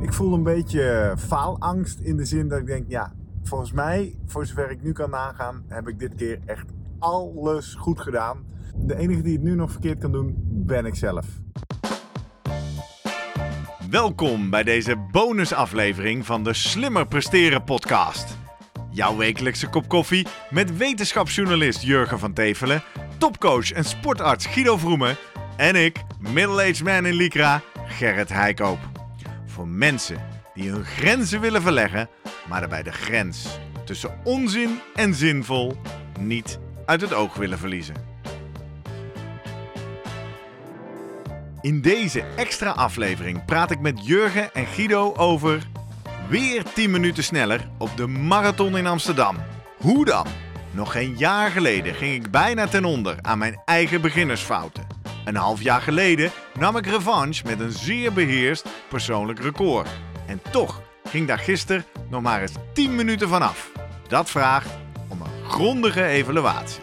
Ik voel een beetje faalangst in de zin dat ik denk, ja, volgens mij, voor zover ik nu kan nagaan, heb ik dit keer echt alles goed gedaan. De enige die het nu nog verkeerd kan doen, ben ik zelf. Welkom bij deze bonusaflevering van de Slimmer Presteren podcast. Jouw wekelijkse kop koffie met wetenschapsjournalist Jurgen van Tevelen, topcoach en sportarts Guido Vroemen en ik, middle-aged man in Lycra, Gerrit Heikoop. Voor mensen die hun grenzen willen verleggen, maar daarbij de grens tussen onzin en zinvol niet uit het oog willen verliezen. In deze extra aflevering praat ik met Jurgen en Guido over weer 10 minuten sneller op de marathon in Amsterdam. Hoe dan? Nog geen jaar geleden ging ik bijna ten onder aan mijn eigen beginnersfouten. Een half jaar geleden nam ik revanche met een zeer beheerst persoonlijk record. En toch ging daar gisteren nog maar eens 10 minuten vanaf. Dat vraagt om een grondige evaluatie.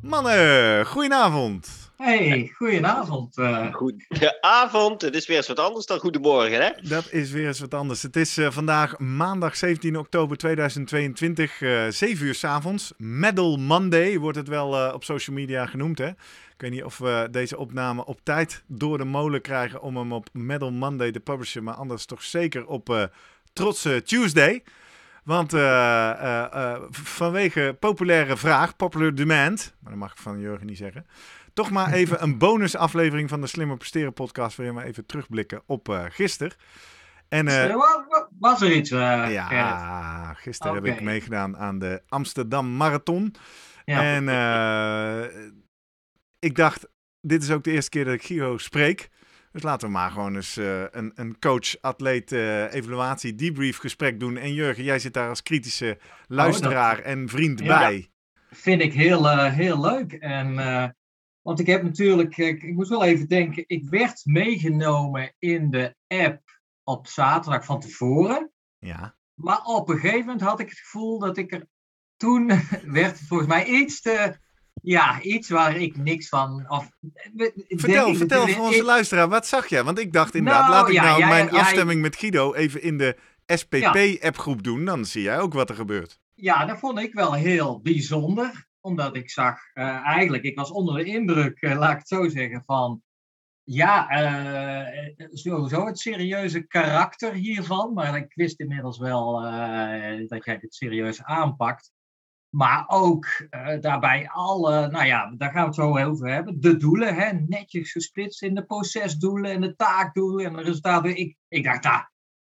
Mannen, goedenavond. Hey, goedenavond. Uh... Goedenavond, het is weer eens wat anders dan goedemorgen, hè? Dat is weer eens wat anders. Het is uh, vandaag maandag 17 oktober 2022, uh, 7 uur s avonds. Medal Monday wordt het wel uh, op social media genoemd, hè? Ik weet niet of we deze opname op tijd door de molen krijgen om hem op Medal Monday te publishen, maar anders toch zeker op Trotse Tuesday. Want uh, uh, uh, vanwege populaire vraag, popular demand, maar dat mag ik van Jurgen niet zeggen, toch maar even een bonusaflevering van de Slimmer Presteren podcast, waarin we even terugblikken op gisteren. En, was er iets? ja, gisteren okay. heb ik meegedaan aan de Amsterdam Marathon. Ja. En ik dacht, dit is ook de eerste keer dat ik Giro spreek. Dus laten we maar gewoon eens uh, een, een coach-atleet uh, evaluatie debrief gesprek doen. En Jurgen, jij zit daar als kritische luisteraar oh, dat... en vriend ja, bij. Vind ik heel, uh, heel leuk. En, want ik heb natuurlijk, ik, ik moest wel even denken, ik werd meegenomen in de app op zaterdag van tevoren. Ja. Maar op een gegeven moment had ik het gevoel dat ik er toen werd volgens mij iets te ja, iets waar ik niks van. Of, vertel, vertel voor onze luisteraar, wat zag je? Want ik dacht inderdaad, nou, laat ik ja, nou ja, mijn ja, afstemming met Guido even in de SPP-appgroep doen. Dan zie jij ook wat er gebeurt. Ja, dat vond ik wel heel bijzonder. Omdat ik zag, uh, eigenlijk, ik was onder de indruk, uh, laat ik het zo zeggen, van. Ja, uh, sowieso het serieuze karakter hiervan. Maar ik wist inmiddels wel dat jij het serieus aanpakt. Maar ook daarbij alle, nou ja, daar gaan we het zo over hebben. De doelen, hè, netjes gesplitst in de procesdoelen en de taakdoelen en de resultaten. Ik, ik dacht, nou,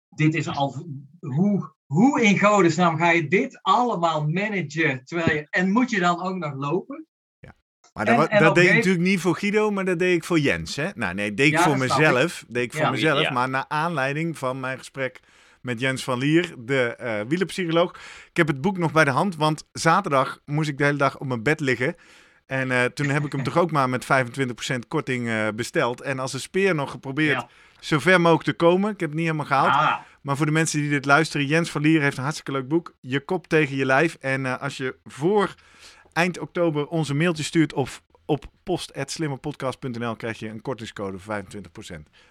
dit is al. Hoe, hoe in godesnaam ga je dit allemaal managen? Terwijl je, en moet je dan ook nog lopen? Ja. Maar dat, en, dat deed ik natuurlijk niet voor Guido, maar dat deed ik voor Jens. Hè? Nou, nee, deed ik ja, voor mezelf. Deed ik voor ja. mezelf, maar naar aanleiding van mijn gesprek met Jens van Lier, de uh, wielerpsycholoog. Ik heb het boek nog bij de hand, want zaterdag moest ik de hele dag op mijn bed liggen. En uh, toen heb ik hem toch ook maar met 25% korting uh, besteld. En als een speer nog geprobeerd ja. zo ver mogelijk te komen. Ik heb het niet helemaal gehaald. Ah. Maar voor de mensen die dit luisteren, Jens van Lier heeft een hartstikke leuk boek. Je kop tegen je lijf. En als je voor eind oktober onze mailtje stuurt of op post.slimmerpodcast.nl krijg je een kortingscode van 25%.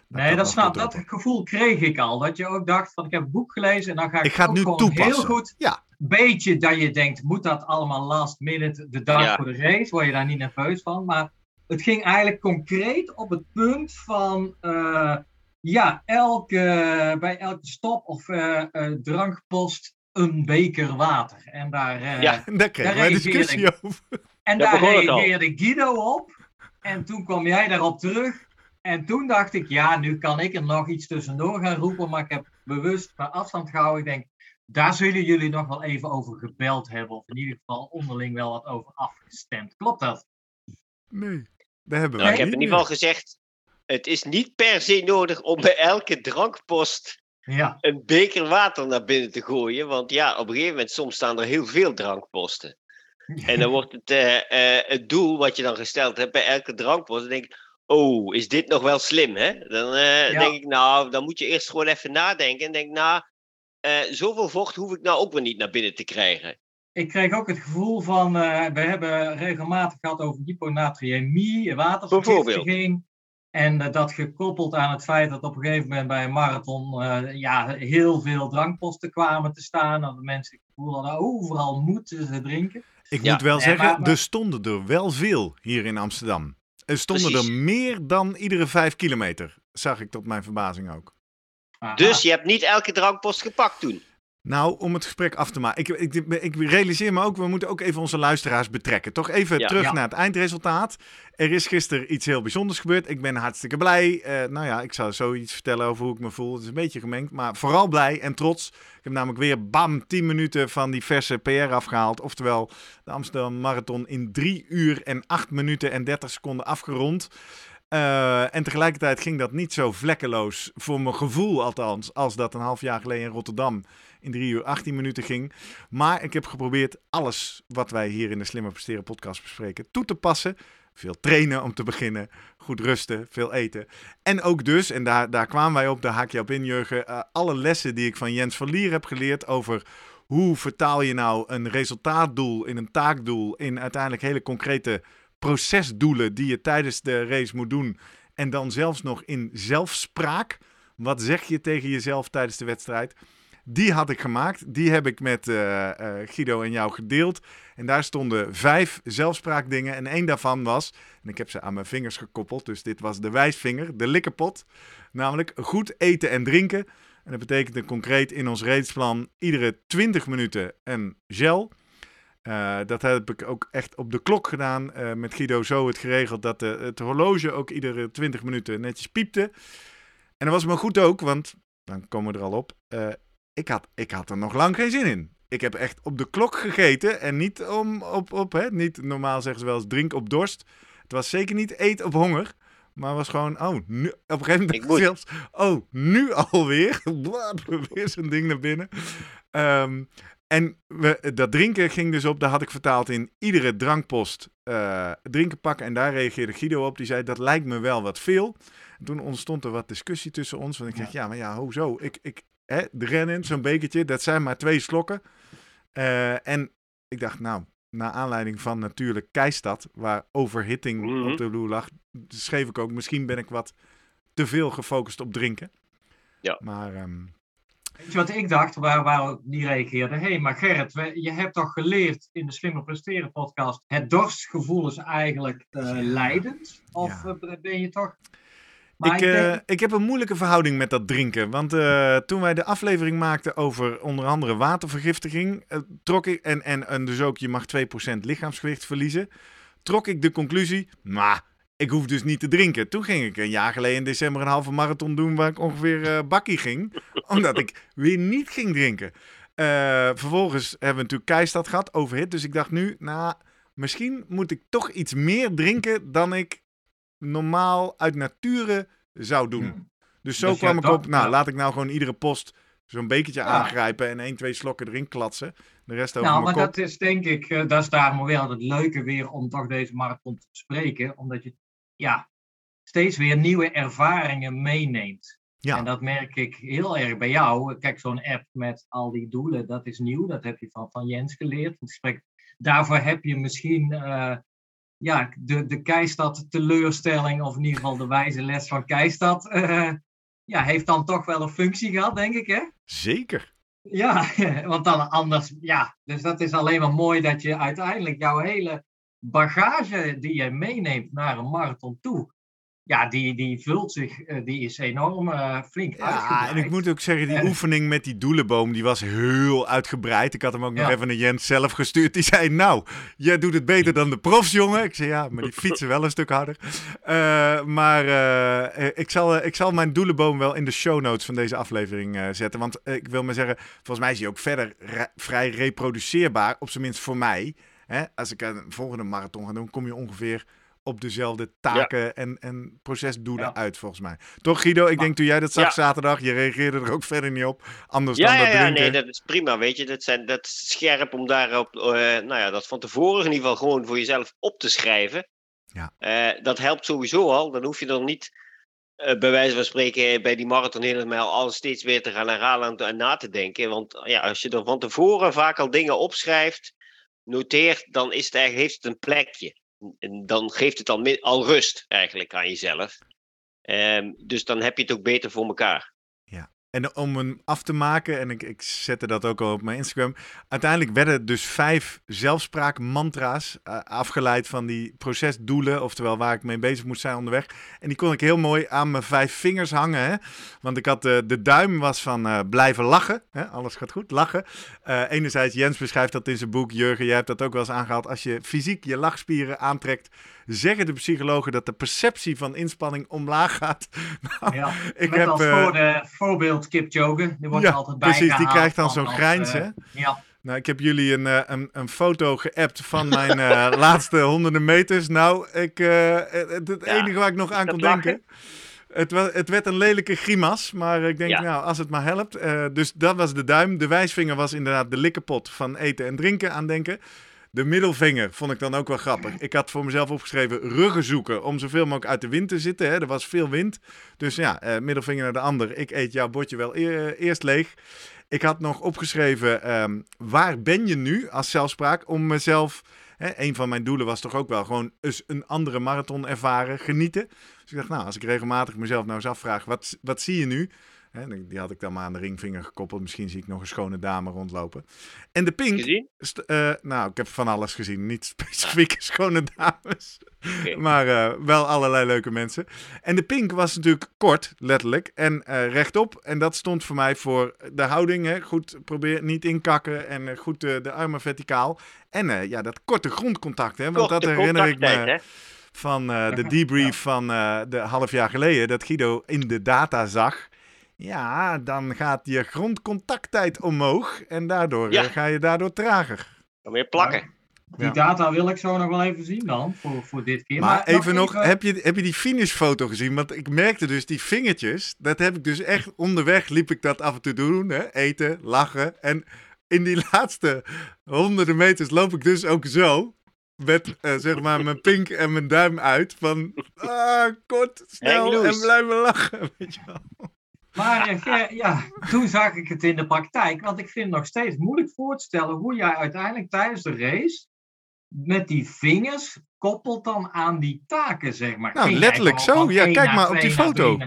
nee, dat, snap, dat gevoel kreeg ik al. Dat je ook dacht van ik heb een boek gelezen en dan ga ik, ik ga het nu toepassen. heel goed. Ja. Beetje dat je denkt, moet dat allemaal last minute de dag ja. voor de race? Word je daar niet nerveus van? Maar het ging eigenlijk concreet op het punt van... Uh, ja, elke, bij elke stop of uh, uh, drankpost een beker water. En daar, uh, ja, daar kregen wij discussie over. En daar reageerde Guido op. En toen kwam jij daarop terug. En toen dacht ik, ja, nu kan ik er nog iets tussendoor gaan roepen. Maar ik heb bewust mijn afstand gehouden. Ik denk, daar zullen jullie nog wel even over gebeld hebben. Of in ieder geval onderling wel wat over afgestemd. Klopt dat? Nee, daar hebben we nou, Ik heb in ieder geval gezegd, het is niet per se nodig om bij elke drankpost ja. een beker water naar binnen te gooien. Want ja, op een gegeven moment, soms staan er heel veel drankposten. En dan wordt het, uh, uh, het doel wat je dan gesteld hebt bij elke drankpost, dan denk ik, oh, is dit nog wel slim, hè? Dan uh, ja. denk ik, nou, dan moet je eerst gewoon even nadenken en denk, nou, zoveel vocht hoef ik nou ook weer niet naar binnen te krijgen. ik kreeg ook het gevoel van, we hebben regelmatig gehad over hyponatriëmie, watervergiftiging. En uh, dat gekoppeld aan het feit dat op een gegeven moment bij een marathon uh, ja, heel veel drankposten kwamen te staan. Dat de mensen het gevoel hadden, overal moeten ze drinken. Ik moet wel zeggen, er stonden er wel veel hier in Amsterdam. Er stonden er meer dan iedere vijf kilometer, zag ik tot mijn verbazing ook. Dus je hebt niet elke drankpost gepakt toen? Nou, om het gesprek af te maken. Ik, ik, ik, realiseer me ook, we moeten ook even onze luisteraars betrekken. Toch even terug naar het eindresultaat. Er is gisteren iets heel bijzonders gebeurd. Ik ben hartstikke blij. Uh, nou ja, ik zal zoiets vertellen over hoe ik me voel. Het is een beetje gemengd, maar vooral blij en trots. Ik heb namelijk weer, bam, 10 minuten van die verse PR afgehaald. Oftewel, de Amsterdam Marathon in 3 uur en 8 minuten en 30 seconden afgerond. Uh, en tegelijkertijd ging dat niet zo vlekkeloos, voor mijn gevoel althans, als dat een half jaar geleden in Rotterdam in 3 uur 18 minuten ging. Maar ik heb geprobeerd alles wat wij hier in de Slimmer Presteren podcast bespreken toe te passen. Veel trainen om te beginnen, goed rusten, veel eten. En ook dus, en daar, daar kwamen wij op, daar haak je op in Jurgen, uh, alle lessen die ik van Jens van Lier heb geleerd over hoe vertaal je nou een resultaatdoel in een taakdoel in uiteindelijk hele concrete procesdoelen die je tijdens de race moet doen. En dan zelfs nog in zelfspraak. Wat zeg je tegen jezelf tijdens de wedstrijd? Die had ik gemaakt. Die heb ik met uh, uh, Guido en jou gedeeld. En daar stonden vijf zelfspraakdingen. En één daarvan was, en ik heb ze aan mijn vingers gekoppeld. Dus dit was de wijsvinger, de likkerpot. Namelijk goed eten en drinken. En dat betekent concreet in ons reedsplan iedere 20 minuten een gel. Uh, dat heb ik ook echt op de klok gedaan. Uh, met Guido zo het geregeld dat de, het horloge ook iedere 20 minuten netjes piepte. En dat was me goed ook, want dan komen we er al op. Uh, ik, had, ik had er nog lang geen zin in. Ik heb echt op de klok gegeten en niet om op, op hè, niet normaal zeggen ze wel eens drink op dorst. Het was zeker niet eet op honger. Maar was gewoon, oh, nu, op een gegeven moment ik zelfs, oh, nu alweer. weer zo'n ding naar binnen. Um, en we, dat drinken ging dus op, daar had ik vertaald in iedere drankpost uh, drinken pakken. En daar reageerde Guido op, die zei dat lijkt me wel wat veel. En toen ontstond er wat discussie tussen ons. Want ik zeg, ja, maar ja, hoezo? Ik, ik, hè, de rennen, zo'n bekertje, dat zijn maar twee slokken. Uh, en ik dacht, nou, naar aanleiding van natuurlijk Keistad, waar overhitting mm op de loer lag, schreef ik ook, misschien ben ik wat te veel gefocust op drinken. Ja. Maar... Um, Weet je wat ik dacht, waar, waar die reageerde? Hé, hey, maar Gerrit, je hebt toch geleerd in de Slimmer Presteren podcast, het dorstgevoel is eigenlijk uh, leidend? Of ja. Eh, ben je toch... ik, uh, ik heb een moeilijke verhouding met dat drinken. Want uh, toen wij de aflevering maakten over onder andere watervergiftiging, uh, trok ik, en, en, en dus ook je mag 2% lichaamsgewicht verliezen, trok ik de conclusie, maar ik hoef dus niet te drinken. Toen ging ik een jaar geleden in december een halve marathon doen waar ik ongeveer uh, bakkie ging. omdat ik weer niet ging drinken. Uh, vervolgens hebben we natuurlijk Keistad gehad, overhit. Dus ik dacht nu, nou, misschien moet ik toch iets meer drinken dan ik normaal uit nature zou doen. Dus zo dus kwam ik op, nou, laat ik nou gewoon iedere post zo'n bekertje aangrijpen en één, twee slokken erin klatsen. De rest over Nou, maar dat is denk ik, uh, dat is daarom wel het leuke weer om toch deze marathon te bespreken. Omdat je ja, steeds weer nieuwe ervaringen meeneemt. Ja. En dat merk ik heel erg bij jou. Kijk, zo'n app met al die doelen, dat is nieuw. Dat heb je van, van Jens geleerd. Daarvoor heb je misschien uh, ja, de, de Keistad teleurstelling, of in ieder geval de wijze les van Keistad, uh, ja, heeft dan toch wel een functie gehad, denk ik, hè? Zeker. Ja, want dan anders, ja. Dus dat is alleen maar mooi dat je uiteindelijk jouw hele bagage die je meeneemt naar een marathon toe, ja, die, die vult zich, eh, die is enorm uh, flink ja, en ik moet ook zeggen, die oefening met die doelenboom, die was heel uitgebreid. Ik had hem ook nog even naar Jens zelf gestuurd. Die zei, nou, jij doet het beter dan de profs, jongen. Ik zei, ja, maar die fietsen wel een stuk harder. Uh, maar ik, zal, ik zal mijn doelenboom wel in de show notes van deze aflevering zetten. Want ik wil maar zeggen, volgens mij is hij ook verder vrij reproduceerbaar, op zijn minst voor mij. Hè, als ik een volgende marathon ga doen, kom je ongeveer op dezelfde taken en, en procesdoelen uit, volgens mij. Toch, Guido? Ik denk toen jij dat zag zaterdag, je reageerde er ook verder niet op. Anders dan dat drinken. Ja, nee, dat is prima, weet je. Dat, zijn, dat is scherp om daarop, uh, nou ja, dat van tevoren in ieder geval gewoon voor jezelf op te schrijven. Ja. Uh, dat helpt sowieso al. Dan hoef je dan niet, uh, bij wijze van spreken, bij die marathon helemaal alles steeds weer te gaan herhalen en na te denken. Want ja, als je er van tevoren vaak al dingen opschrijft noteert, dan is het eigenlijk, heeft het een plekje. En dan geeft het al, al rust eigenlijk aan jezelf. Um, dus dan heb je het ook beter voor elkaar. En om hem af te maken, en ik, ik zette dat ook al op mijn Instagram. Uiteindelijk werden dus vijf zelfspraakmantra's uh, afgeleid van die procesdoelen. Oftewel waar ik mee bezig moest zijn onderweg. En die kon ik heel mooi aan mijn vijf vingers hangen. Want ik had uh, de duim was van uh, blijven lachen. Hè? Alles gaat goed, lachen. enerzijds, Jens beschrijft dat in zijn boek. Jurgen, jij hebt dat ook wel eens aangehaald. Als je fysiek je lachspieren aantrekt zeggen de psychologen dat de perceptie van inspanning omlaag gaat. Nou, ja, ik heb als uh, voor de voorbeeld Kipchoge, die wordt ja, altijd Precies, die krijgt dan zo'n grijns, hè? Ja. Nou, ik heb jullie een, een, een foto geappt van mijn uh, laatste honderden meters. Nou, ik, het, het enige waar ik nog aan kon denken... Het, was, het werd een lelijke grimas, maar ik denk, nou, als het maar helpt. dus dat was de duim. De wijsvinger was inderdaad de likkenpot van eten en drinken aan denken. De middelvinger vond ik dan ook wel grappig. Ik had voor mezelf opgeschreven ruggen zoeken om zoveel mogelijk uit de wind te zitten. Hè. Er was veel wind. Dus ja, uh, middelvinger naar de ander. Ik eet jouw bordje wel eerst leeg. Ik had nog opgeschreven, um, waar ben je nu als zelfspraak om mezelf... Hè, een van mijn doelen was toch ook wel gewoon eens een andere marathon ervaren, genieten. Dus ik dacht, nou, als ik regelmatig mezelf nou eens afvraag, wat, wat zie je nu? Die had ik dan maar aan de ringvinger gekoppeld. Misschien zie ik nog een schone dame rondlopen. En de pink. Uh, nou, ik heb van alles gezien. Niet specifiek schone dames. Maar uh, wel allerlei leuke mensen. En de pink was natuurlijk kort, letterlijk. En uh, rechtop. En dat stond voor mij voor de houding. Hè. Goed, probeer niet inkakken. En goed de armen verticaal. En ja, dat korte grondcontact. Hè, want dat herinner ik me. Hè? Van de debrief van de half jaar geleden. Dat Guido in de data zag ja, dan gaat je grondcontacttijd omhoog en daardoor eh, ga je daardoor trager. Dan weer plakken. Die data wil ik zo nog wel even zien dan, voor, voor dit keer. Maar, even nog, Heb, je, heb je die finishfoto gezien? Want ik merkte dus die vingertjes, dat heb ik dus echt onderweg liep ik dat af en toe doen. Hè? Eten, lachen. En in die laatste honderden meters loop ik dus ook zo. Met uh, zeg maar mijn pink en mijn duim uit. Van ah, kort, snel en blijven lachen. Weet je wel. Maar eh, ja, toen zag ik het in de praktijk. Want ik vind het nog steeds moeilijk voor te stellen hoe jij uiteindelijk tijdens de race met die vingers koppelt dan aan die taken, zeg maar. Nou, letterlijk zo. Ja, kijk maar op die foto.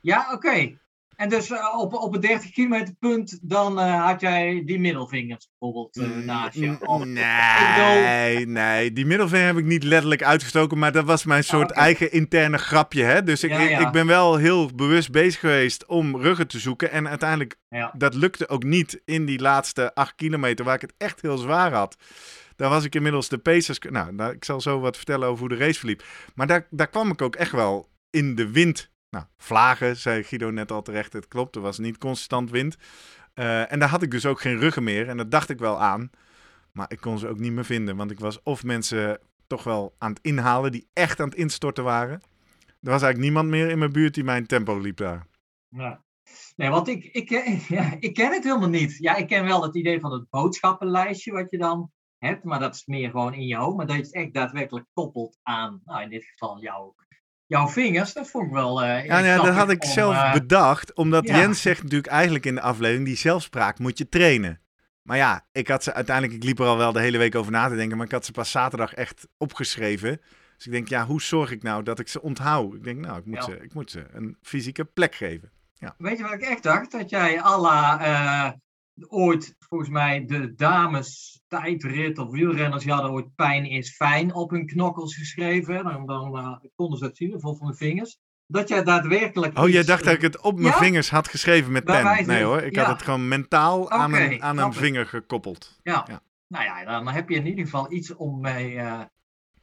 Ja, oké. En dus uh, op, op het 30 kilometer punt, dan uh, had jij die middelvingers bijvoorbeeld uh, naast je. Of, nee, nee, die middelvinger heb ik niet letterlijk uitgestoken, maar dat was mijn ah, soort eigen interne grapje. Hè? Dus ik, ik ben wel heel bewust bezig geweest om ruggen te zoeken. En uiteindelijk, ja. dat lukte ook niet in die laatste 8 kilometer, waar ik het echt heel zwaar had. Daar was ik inmiddels de Pacers. Nou, ik zal zo wat vertellen over hoe de race verliep. Maar daar, daar kwam ik ook echt wel in de wind nou, vlagen, zei Guido net al terecht. Het klopt, er was niet constant wind. Uh, en daar had ik dus ook geen ruggen meer. En dat dacht ik wel aan. Maar ik kon ze ook niet meer vinden. Want ik was of mensen toch wel aan het inhalen die echt aan het instorten waren. Er was eigenlijk niemand meer in mijn buurt die mijn tempo liep daar. Ja. Nee, want ik, ik, ja, ik ken het helemaal niet. Ja, ik ken wel het idee van het boodschappenlijstje wat je dan hebt. Maar dat is meer gewoon in je hoofd. Maar dat je het echt daadwerkelijk koppelt aan, nou in dit geval jouw jouw vingers, dat vond ik wel. Uh, ja, ja, dat had ik zelf uh, bedacht, omdat Jens zegt natuurlijk eigenlijk in de aflevering: die zelfspraak moet je trainen. Maar ja, ik had ze uiteindelijk, ik liep er al wel de hele week over na te denken, maar ik had ze pas zaterdag echt opgeschreven. Dus ik denk, ja, hoe zorg ik nou dat ik ze onthoud? Ik denk, nou, ik moet, ze, ik moet ze een fysieke plek geven. Ja. Weet je wat ik echt dacht? Dat jij alla uh, ooit, volgens mij, de dames tijdrit of wielrenners, die hadden ooit pijn is fijn op hun knokkels geschreven. Dan, dan uh, konden ze het zien, of van de vingers. Dat jij daadwerkelijk. Oh, jij dacht dat ik het op mijn vingers had geschreven met pen? Nee hoor, ik had het gewoon mentaal aan, een, aan een vinger gekoppeld. Ja. ja. Nou ja, dan heb je in ieder geval iets om mee, uh,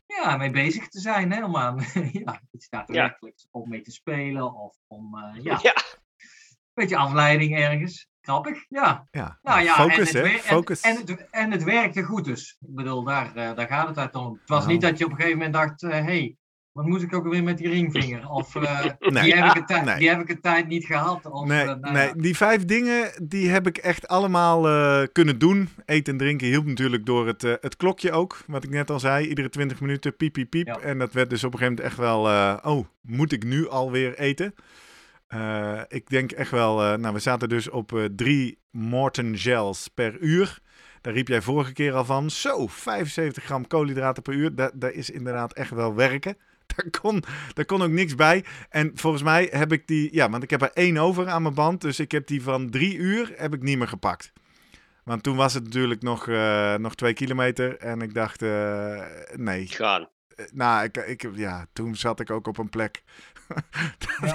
ja, mee bezig te zijn. Hè? Om aan ja, iets daadwerkelijk om mee te spelen of om uh, ja, ja. een beetje afleiding ergens. Grappig, ja. ja. Nou ja, focus, en het, focus. En, het, en het werkte goed dus. Ik bedoel, daar, uh, daar gaat het uit om. Het was nou. niet dat je op een gegeven moment dacht, hé, uh, hey, wat moet ik ook weer met die ringvinger? Of uh, nee. die, heb ik tijd, nee. die heb ik een tijd niet gehad. Of, nee, nou, nee, die vijf dingen, die heb ik echt allemaal kunnen doen. Eten en drinken hielp natuurlijk door het, het klokje ook. Wat ik net al zei, iedere twintig minuten piep, piep, piep. Ja. En dat werd dus op een gegeven moment echt wel, oh, moet ik nu alweer eten? Uh, ik denk echt wel, uh, nou we zaten dus op uh, drie Morton gels per uur. Daar riep jij vorige keer al van. Zo, 75 gram koolhydraten per uur. Daar, daar is inderdaad echt wel werken. Daar kon, daar kon ook niks bij. En volgens mij heb ik die... Ja, want ik heb er één over aan mijn band. Dus ik heb die van drie uur heb ik niet meer gepakt. Want toen was het natuurlijk nog, nog twee kilometer. En ik dacht, nee. Gaan. Nou, ik, ik, ja, toen zat ik ook op een plek.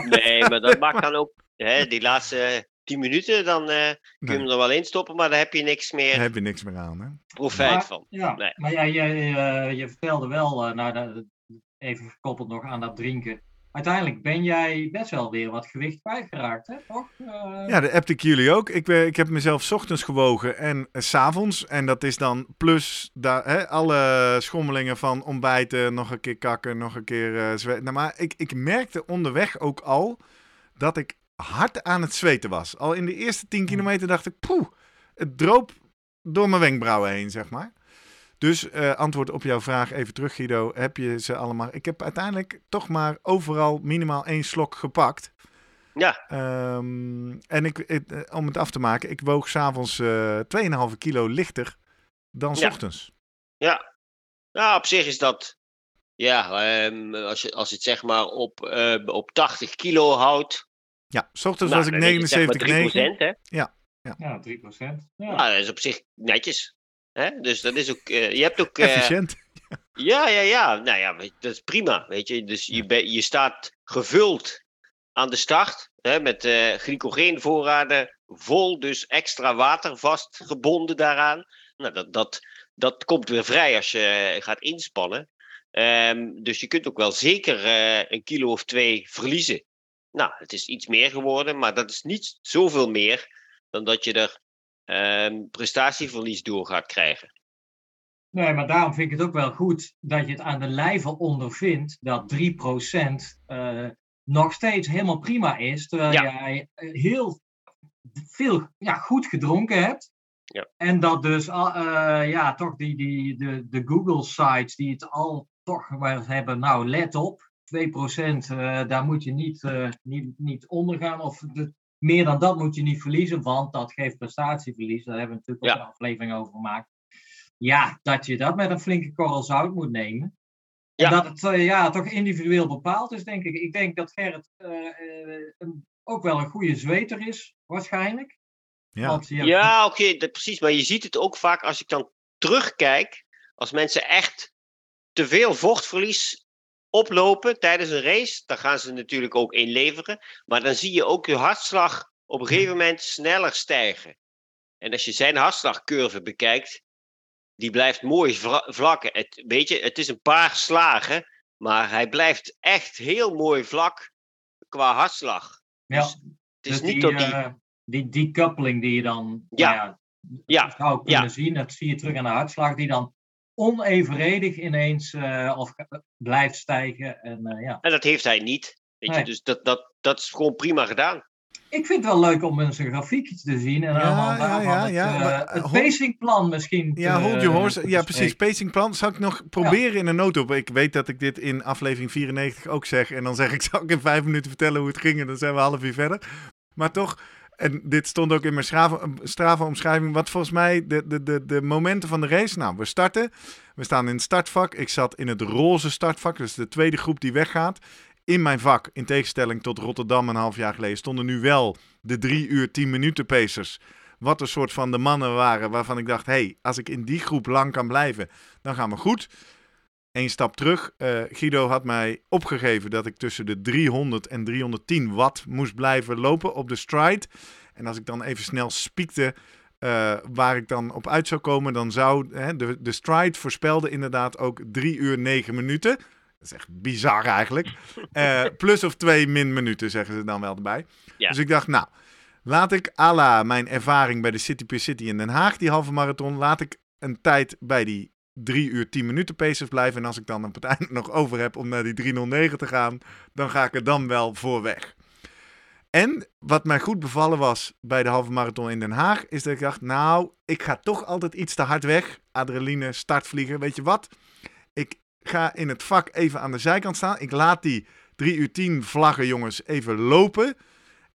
Nee, maar dat maakt dan ook... Hè, die laatste tien minuten, dan kun je nee. hem er wel in stoppen. Maar dan heb je niks meer... Daar heb je niks meer aan, hè? Profijt maar, van. Ja, nee. maar jij, jij, je vertelde wel, nou, even gekoppeld nog aan dat drinken uiteindelijk ben jij best wel weer wat gewicht kwijtgeraakt, hè? toch? Uh... Ja, dat appte ik jullie ook. Ik, ik heb mezelf ochtends gewogen en s s'avonds. En dat is dan plus hè, alle schommelingen van ontbijten, nog een keer kakken, nog een keer uh, zweten. Nou, maar ik, ik merkte onderweg ook al dat ik hard aan het zweten was. Al in de eerste 10 kilometer dacht ik, poeh, het droop door mijn wenkbrauwen heen, zeg maar. Dus uh, antwoord op jouw vraag even terug, Guido. Heb je ze allemaal? Ik heb uiteindelijk toch maar overal minimaal één slok gepakt. Ja. Um, en ik, het, om het af te maken, ik woog s'avonds uh, 2,5 kilo lichter dan s Ja. ochtends. Ja. Nou, op zich is dat. Ja, um, als, je, als je het zeg maar op, uh, op 80 kilo houdt. Ja, s ochtends nou, was ik dan is het 79,9. zeg maar 3%, hè? Ja. Ja, 3 procent. Ja. Nou, dat is op zich netjes. Hè? Dus dat is ook. Uh, je hebt ook. Uh, Efficiënt. Ja, ja, ja. Nou ja, dat is prima. Weet je, dus je, je staat gevuld aan de start hè, met uh, glycogeenvoorraden vol, dus extra water vastgebonden daaraan. Nou, dat, dat, dat komt weer vrij als je gaat inspannen. Um, dus je kunt ook wel zeker uh, een kilo of twee verliezen. Nou, het is iets meer geworden, maar dat is niet zoveel meer dan dat je er um, prestatieverlies door gaat krijgen. Nee, maar daarom vind ik het ook wel goed dat je het aan de lijve ondervindt dat 3% uh, nog steeds helemaal prima is, terwijl ja. jij heel veel ja, goed gedronken hebt. Ja. En dat dus uh, ja, toch die, die, de, de Google-sites die het al toch wel hebben, nou let op, 2% uh, daar moet je niet, uh, niet, niet ondergaan. Of de, meer dan dat moet je niet verliezen, want dat geeft prestatieverlies. Daar hebben we natuurlijk ook Ja. een aflevering over gemaakt. Ja, dat je dat met een flinke korrel zout moet nemen. Ja. En dat het uh, ja, toch individueel bepaald is, denk ik. Ik denk dat Gerrit uh, uh, een, ook wel een goede zweter is, waarschijnlijk. Ja, hebt- Ja, oké, precies. Maar je ziet het ook vaak als ik dan terugkijk. Als mensen echt te veel vochtverlies oplopen tijdens een race. Dan gaan ze natuurlijk ook inleveren. Maar dan zie je ook je hartslag op een gegeven moment sneller stijgen. En als je zijn hartslagcurve bekijkt. Die blijft mooi vla- vlak. Het, weet je, het is een paar slagen. Maar hij blijft echt heel mooi vlak qua hartslag. ja, Dus het is dus niet die, dat die... eh, die decoupeling die je dan Ja. nou ja, Ja, zou kunnen ja. zien, dat zie je terug aan de hartslag, die dan onevenredig ineens eh, of blijft stijgen. En, eh, ja. En dat heeft hij niet. Weet je? Dus dat, dat, dat is gewoon prima gedaan. Ik vind het wel leuk om eens een grafiekje te zien. En Ja, ja, ja, het, ja, maar, het hold- pacingplan misschien. Ja, te- hold your horse. Ja, precies. Pacingplan. Zal ik nog proberen in een notendop? Ik weet dat ik dit in aflevering 94 ook zeg. En dan zeg ik, zal ik in vijf minuten vertellen hoe het ging? En dan zijn we half uur verder. Maar toch, en dit stond ook in mijn Strava- Strava-omschrijving. Wat volgens mij de, de, de, de momenten van de race. Nou, we starten. We staan in het startvak. Ik zat in het roze startvak. Dus de tweede groep die weggaat. In mijn vak, in tegenstelling tot Rotterdam een half jaar geleden, stonden nu wel de drie uur, tien minuten pacers. Wat een soort van de mannen waren waarvan ik dacht: hey, als ik in die groep lang kan blijven, dan gaan we goed. Eén stap terug. Eh, Guido had mij opgegeven dat ik tussen de 300 en 310 watt moest blijven lopen op de stride. En als ik dan even snel spiekte eh, waar ik dan op uit zou komen, dan zou hè, de, de stride voorspelde inderdaad ook 3 uur 9 minuten. Dat is echt bizar eigenlijk. Eh, plus of twee min minuten, zeggen ze dan wel erbij. Ja. Dus ik dacht, nou, laat ik à la mijn ervaring bij de City per City in Den Haag, die halve marathon, laat ik een tijd bij die 3 uur 10 minuten pacers blijven. En als ik dan op het nog over heb om naar die 309 te gaan, dan ga ik er dan wel voor weg. En wat mij goed bevallen was bij de halve marathon in Den Haag, is dat ik dacht, nou, ik ga toch altijd iets te hard weg. Adrenaline, startvliegen, weet je wat? Ik ga in het vak even aan de zijkant staan. Ik laat die 3 uur 10 vlaggen jongens even lopen.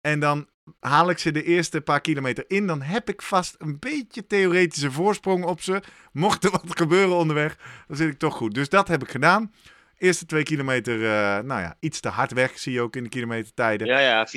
En dan haal ik ze de eerste paar kilometer in, dan heb ik vast een beetje theoretische voorsprong op ze. Mocht er wat gebeuren onderweg, dan zit ik toch goed. Dus dat heb ik gedaan. Eerste twee kilometer, uh, nou ja, iets te hard weg, zie je ook in de kilometertijden. Ja, ja, 4,17,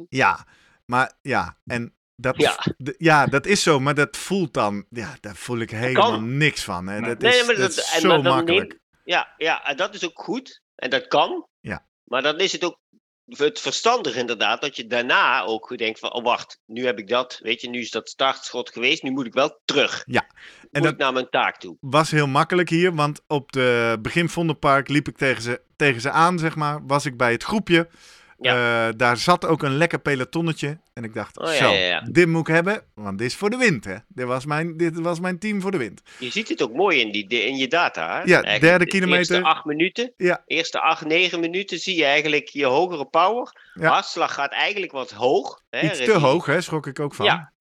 4,19. Ja, maar ja, en dat, ja. ja, dat is zo, maar dat voelt dan, ja, daar voel ik helemaal niks van. Hè. Dat is, dat, is zo makkelijk. ja, ja, en dat is ook goed. En dat kan. Ja. Maar dan is het ook het verstandig inderdaad dat je daarna ook denkt van, oh wacht, nu heb ik dat, weet je, nu is dat startschot geweest, nu moet ik wel terug. Ja. En dat naar mijn taak toe. Was heel makkelijk hier, want op de begin Vondelpark liep ik tegen ze, tegen ze aan, zeg maar, was ik bij het groepje. Ja. Eh, daar zat ook een lekker pelotonnetje. En ik dacht, oh, zo, dit moet ik hebben, want dit is voor de wind. Hè? Dit, was mijn, dit was mijn team voor de wind. Je ziet het ook mooi in, die, in je data. Hè? Ja, eigenlijk derde kilometer. De eerste acht minuten, ja. eerste acht, negen minuten zie je eigenlijk je hogere power. Ja. Hartslag gaat eigenlijk wat hoog. Hè? Iets te hoog, hè, schrok ik ook van. Ja.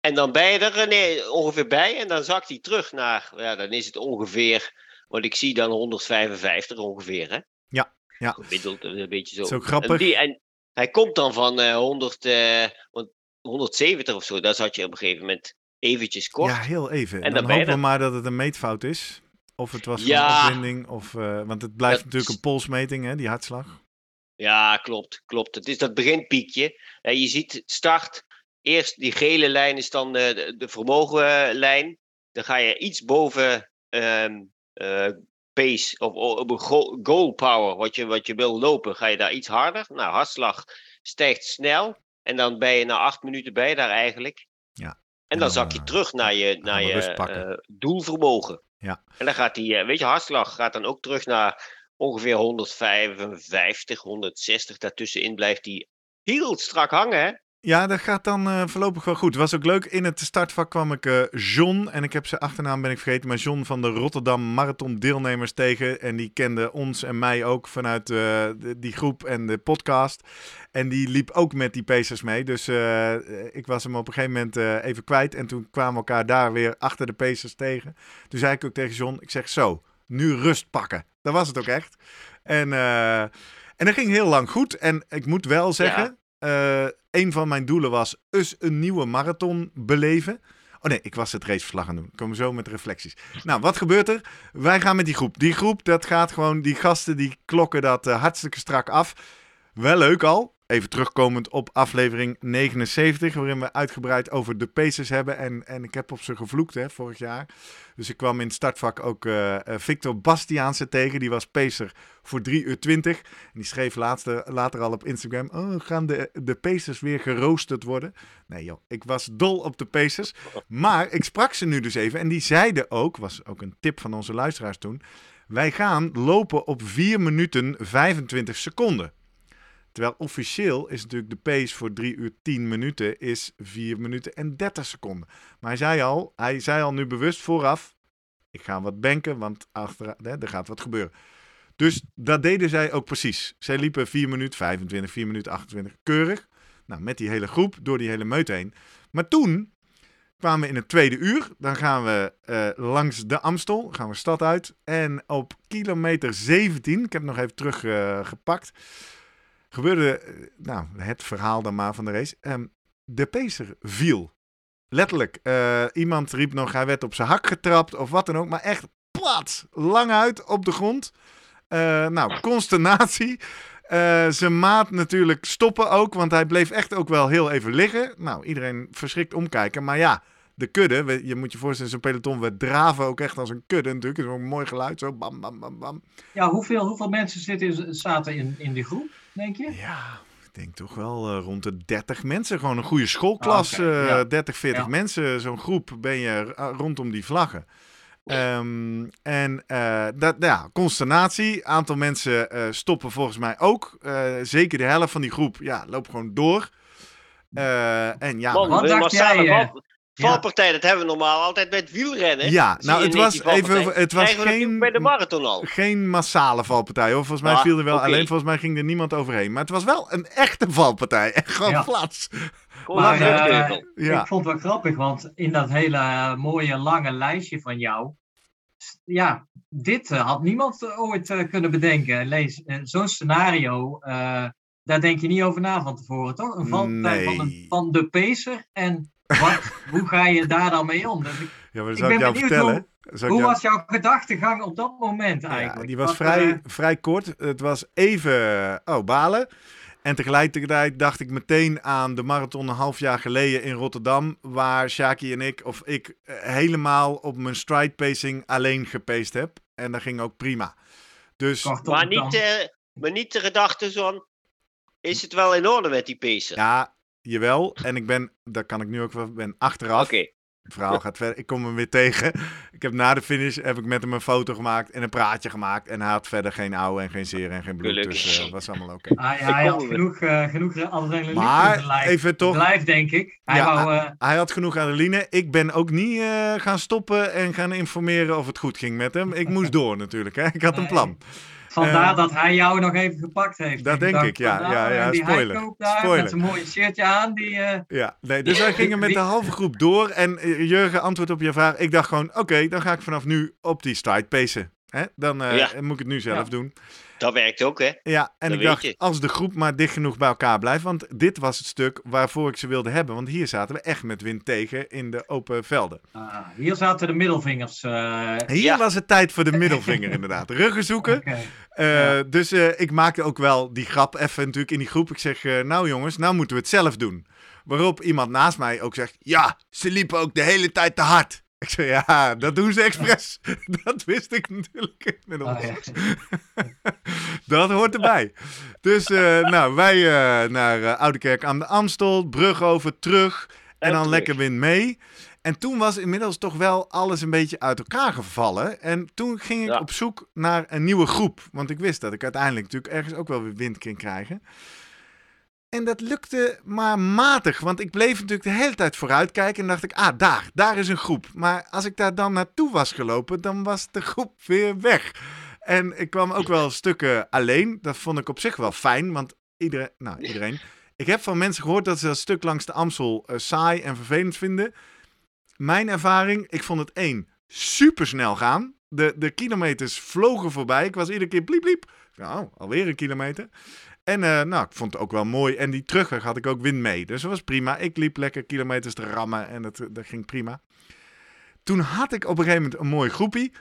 En dan ben je er nee, ongeveer bij en dan zakt hij terug naar, ja, dan is het ongeveer, want ik zie dan 155 ongeveer. Hè? Ja. Ja. Gemiddeld, een beetje zo. Ook grappig. En, die, en hij komt dan van uh, 100, uh, 170 of zo. Daar zat je op een gegeven moment eventjes kort. Ja, heel even. En dan, dan hopen we maar dat het een meetfout is. Of het was ja. een opwinding. Of, uh, want het blijft natuurlijk een polsmeting, hè, die hartslag. Ja, klopt. klopt. Het is dat beginpiekje. Uh, je ziet start. Eerst die gele lijn is dan de, de vermogenlijn. Dan ga je iets boven um, pace of op een goal power, wat je, wat je wil lopen, ga je daar iets harder. Nou, hartslag stijgt snel. En dan ben je na acht minuten bij daar eigenlijk. Ja. En dan, zak je eh, terug naar je, naar je uh, doelvermogen. Ja. En dan gaat die, eh, weet je, hartslag gaat dan ook terug naar ongeveer 155, 160. Daartussenin blijft die heel strak hangen, hè? Ja, dat gaat dan uh, voorlopig wel goed. Was ook leuk. In het startvak kwam ik uh, John, en ik heb zijn achternaam ben ik vergeten, maar John van de Rotterdam Marathon deelnemers tegen. En die kende ons en mij ook vanuit uh, die groep en de podcast. En die liep ook met die Pacers mee. Dus ik was hem op een gegeven moment even kwijt. En toen kwamen we elkaar daar weer achter de Pacers tegen. Toen zei ik ook tegen John, ik zeg zo, nu rust pakken. Dat was het ook echt. En, en dat ging heel lang goed. En ik moet wel zeggen... Uh, een van mijn doelen was eens een nieuwe marathon beleven. Oh nee, ik was het raceverslag aan doen. Komen zo met reflecties. Nou, wat gebeurt er? Wij gaan met die groep. Die groep, dat gaat gewoon, die gasten die klokken dat uh, hartstikke strak af. Wel leuk al. Even terugkomend op aflevering 79, waarin we uitgebreid over de Pacers hebben. En, en ik heb op ze gevloekt hè, vorig jaar. Dus ik kwam in het startvak ook uh, Victor Bastiaanse tegen. Die was Pacer voor 3 uur 20. En die schreef later, later al op Instagram: Oh, gaan de, de Pacers weer geroosterd worden? Nee, joh, ik was dol op de Pacers. Maar ik sprak ze nu dus even. En die zeiden ook, was ook een tip van onze luisteraars toen. Wij gaan lopen op 4 minuten 25 seconden. Terwijl officieel is natuurlijk de pace voor 3 uur 10 minuten is 4 minuten en 30 seconden. Maar hij zei al, hij zei al nu bewust vooraf, ik ga wat banken, want achter, hè, er gaat wat gebeuren. Dus dat deden zij ook precies. Zij liepen 4 minuten 25, 4 minuten 28, keurig. Nou, met die hele groep, door die hele meute heen. Maar toen kwamen we in het tweede uur. Dan gaan we uh, langs de Amstel, gaan we stad uit. En op kilometer 17, ik heb nog even teruggepakt... gebeurde, eh, nou, het verhaal dan maar van de race. Um, de pacer viel. Letterlijk. Uh, iemand riep nog, hij werd op zijn hak getrapt of wat dan ook. Maar echt plat, lang uit op de grond. Uh, nou, consternatie. Uh, zijn maat natuurlijk stoppen ook, want hij bleef echt ook wel heel even liggen. Nou, iedereen verschrikt omkijken. Maar ja, de kudde, je moet je voorstellen, zo'n peloton, we draven ook echt als een kudde natuurlijk. Het is ook een mooi geluid, zo bam, bam, bam, bam. Ja, hoeveel, hoeveel mensen zitten, zaten in, in die groep, denk je? Ja, ik denk toch wel uh, rond de 30 mensen. Gewoon een goede schoolklas, okay. ja. 30, 40 ja. mensen. Zo'n groep ben je uh, rondom die vlaggen. Um, en uh, dat, ja, consternatie. Aantal mensen uh, stoppen volgens mij ook. Uh, zeker de helft van die groep ja, loopt gewoon door. en ja, Man, wat dacht jij? Valpartij, ja. dat hebben we normaal altijd met wielrennen. Ja, nou het was even, het was geen, bij de marathon al. geen massale valpartij hoor. Volgens mij ah, viel er wel, okay. alleen volgens mij ging er niemand overheen. Maar het was wel een echte valpartij. Echt gewoon ja. flats. Maar, uh, ja. Ik vond het wel grappig, want in dat hele mooie lange lijstje van jou, ja, dit uh, had niemand ooit uh, kunnen bedenken. Lees, zo'n scenario daar denk je niet over na van tevoren, toch? Een valpartij van, een, van de pacer en wat, hoe ga je daar dan mee om? Dus ik, ja, maar dat zou ik, jou vertellen. Hoe, hoe was jouw gedachtegang op dat moment eigenlijk? Ja, die was vrij, uh, vrij kort. Het was even, oh, balen. En tegelijkertijd dacht ik meteen aan de marathon een half jaar geleden in Rotterdam. Waar Shaki en ik, of ik, eh, helemaal op mijn stride pacing alleen gepaced heb. En dat ging ook prima. Dus, maar, niet, uh, maar niet de gedachte zo is het wel in orde met die pacer? Ja, jawel. En ik ben, daar kan ik nu ook wel, ben achteraf. Oké. Het verhaal gaat verder. Ik kom hem weer tegen. Ik heb na de finish heb ik met hem een foto gemaakt en een praatje gemaakt. En hij had verder geen ouwe en geen zeer en geen bloed. Gelukkig. Dus uh, was allemaal oké. Okay. Ah, ja, hij had genoeg, uh, genoeg adrenaline maar, lijf, even toch. Lijf, denk ik. Hij, ja, wou, uh... hij, had genoeg adrenaline. Ik ben ook niet gaan stoppen en gaan informeren of het goed ging met hem. Ik moest door natuurlijk. Hè. Ik had een plan. Vandaar uh, dat hij jou nog even gepakt heeft. Dat denk ik, ja. ja, ja die spoiler. Daar, spoiler. Met zijn mooie shirtje aan. Die, uh... Ja, nee, dus wij gingen met de halve groep door. En uh, Jurgen, antwoord op je vraag. Ik dacht gewoon, oké, okay, dan ga ik vanaf nu op die stride pacen. Hè? Dan ja. moet ik het nu zelf ja. doen. Dat werkt ook, hè? Ja, en dat ik dacht, als de groep maar dicht genoeg bij elkaar blijft. Want dit was het stuk waarvoor ik ze wilde hebben. Want hier zaten we echt met wind tegen in de open velden. Ah, hier zaten de middelvingers. Uh... Hier ja. was het tijd voor de middelvinger, inderdaad. Ruggen zoeken. Okay. Uh, ja. Dus uh, ik maakte ook wel die grap even natuurlijk in die groep. Ik zeg, nou jongens, nou moeten we het zelf doen. Waarop iemand naast mij ook zegt, ja, ze liepen ook de hele tijd te hard. Ik zei, ja, dat doen ze expres. dat wist ik natuurlijk. Oh, ja. dat hoort erbij. Dus uh, nou, wij uh, naar uh, Oudekerk aan de Amstel, brug over, terug. En, en dan terug. lekker wind mee. En toen was inmiddels toch wel alles een beetje uit elkaar gevallen. En toen ging ik ja. op zoek naar een nieuwe groep. Want ik wist dat ik uiteindelijk natuurlijk ergens ook wel weer wind kon krijgen. En dat lukte maar matig, want ik bleef natuurlijk de hele tijd vooruit kijken en dacht ik, ah, daar, daar is een groep. Maar als ik daar dan naartoe was gelopen, dan was de groep weer weg. En ik kwam ook wel stukken alleen. Dat vond ik op zich wel fijn, want iedereen, nou, iedereen. Ik heb van mensen gehoord dat ze dat stuk langs de Amstel uh, saai en vervelend vinden. Mijn ervaring, ik vond het één, super snel gaan. De, de kilometers vlogen voorbij. Ik was iedere keer bliep bliep. Nou, alweer een kilometer. En uh, nou, ik vond het ook wel mooi. En die terugweg had ik ook wind mee. Dus dat was prima. Ik liep lekker kilometers te rammen en dat, ging prima. Toen had ik op een gegeven moment een mooi groepie.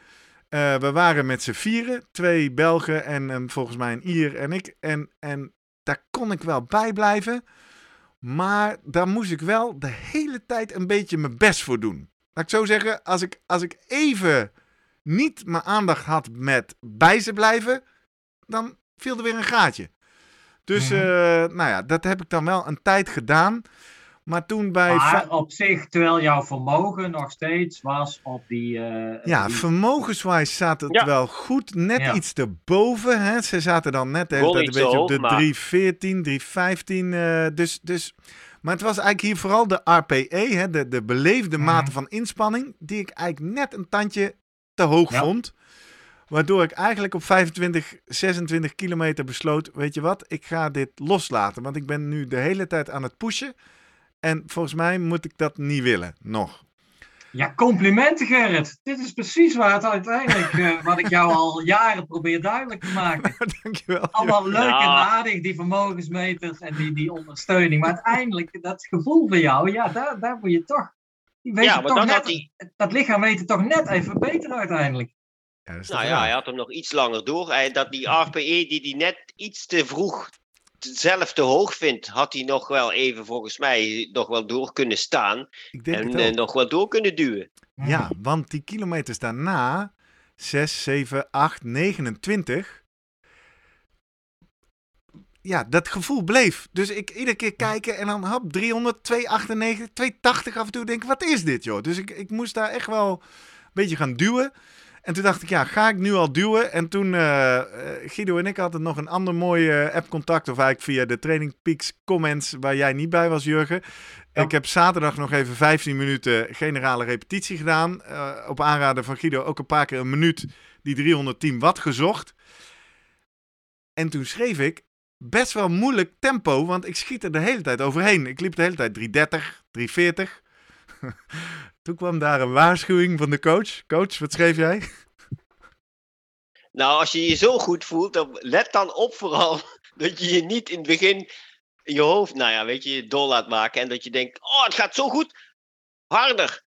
Uh, we waren met z'n vieren. Twee Belgen en um, volgens mij een Ier en ik. En, en daar kon ik wel bij blijven. Maar daar moest ik wel de hele tijd een beetje mijn best voor doen. Laat ik zo zeggen, als ik, als ik even niet mijn aandacht had met bij ze blijven, dan viel er weer een gaatje. Dus uh, nou ja, dat heb ik dan wel een tijd gedaan. Maar toen bij. Maar op zich, terwijl jouw vermogen nog steeds was op die. Uh, ja, die... vermogenswijs zat het ja. wel goed. Net ja. iets erboven. Hè. Ze zaten dan net de hele tijd een beetje op de maar... 314, 315. Uh, dus, dus. Maar het was eigenlijk hier vooral de RPE, hè, de, de beleefde mm. mate van inspanning, die ik eigenlijk net een tandje te hoog ja. vond. Waardoor ik eigenlijk op 25, 26 kilometer besloot: Weet je wat, ik ga dit loslaten. Want ik ben nu de hele tijd aan het pushen. En volgens mij moet ik dat niet willen, nog. Ja, complimenten Gerrit. Dit is precies waar het uiteindelijk, uh, wat ik jou al jaren probeer duidelijk te maken. Dankjewel. Allemaal leuk ja. en aardig, die vermogensmeters en die, die ondersteuning. Maar uiteindelijk, dat gevoel van jou, ja, daar, daar moet je toch... Weet ja, je toch net, die... Dat lichaam weet het toch net even beter uiteindelijk. Ja, nou ja, hij had hem nog iets langer door. Hij, dat die RPE die hij net iets te vroeg zelf te hoog vindt, had hij nog wel even volgens mij nog wel door kunnen staan. en uh, nog wel door kunnen duwen. Ja, want die kilometers daarna, 6, 7, 8, 29. Ja, dat gevoel bleef. Dus ik iedere keer kijken en dan hap 300, 298, 280 af en toe denken, wat is dit joh? Dus ik, ik moest daar echt wel een beetje gaan duwen. En toen dacht ik, ja, ga ik nu al duwen? En toen, uh, Guido en ik hadden nog een ander mooi uh, app-contact. Of eigenlijk via de Training Peaks comments, waar jij niet bij was, Jurgen. Ja. Ik heb zaterdag nog even 15 minuten generale repetitie gedaan. Uh, op aanraden van Guido ook een paar keer een minuut die 310 watt gezocht. En toen schreef ik, best wel moeilijk tempo, want ik schiet er de hele tijd overheen. Ik liep de hele tijd 330, 340. Toen kwam daar een waarschuwing van de coach. Coach, wat schreef jij? Nou, als je je zo goed voelt, dan let dan op vooral dat je je niet in het begin je hoofd, nou ja, weet je, dol laat maken. En dat je denkt, oh, het gaat zo goed. Harder.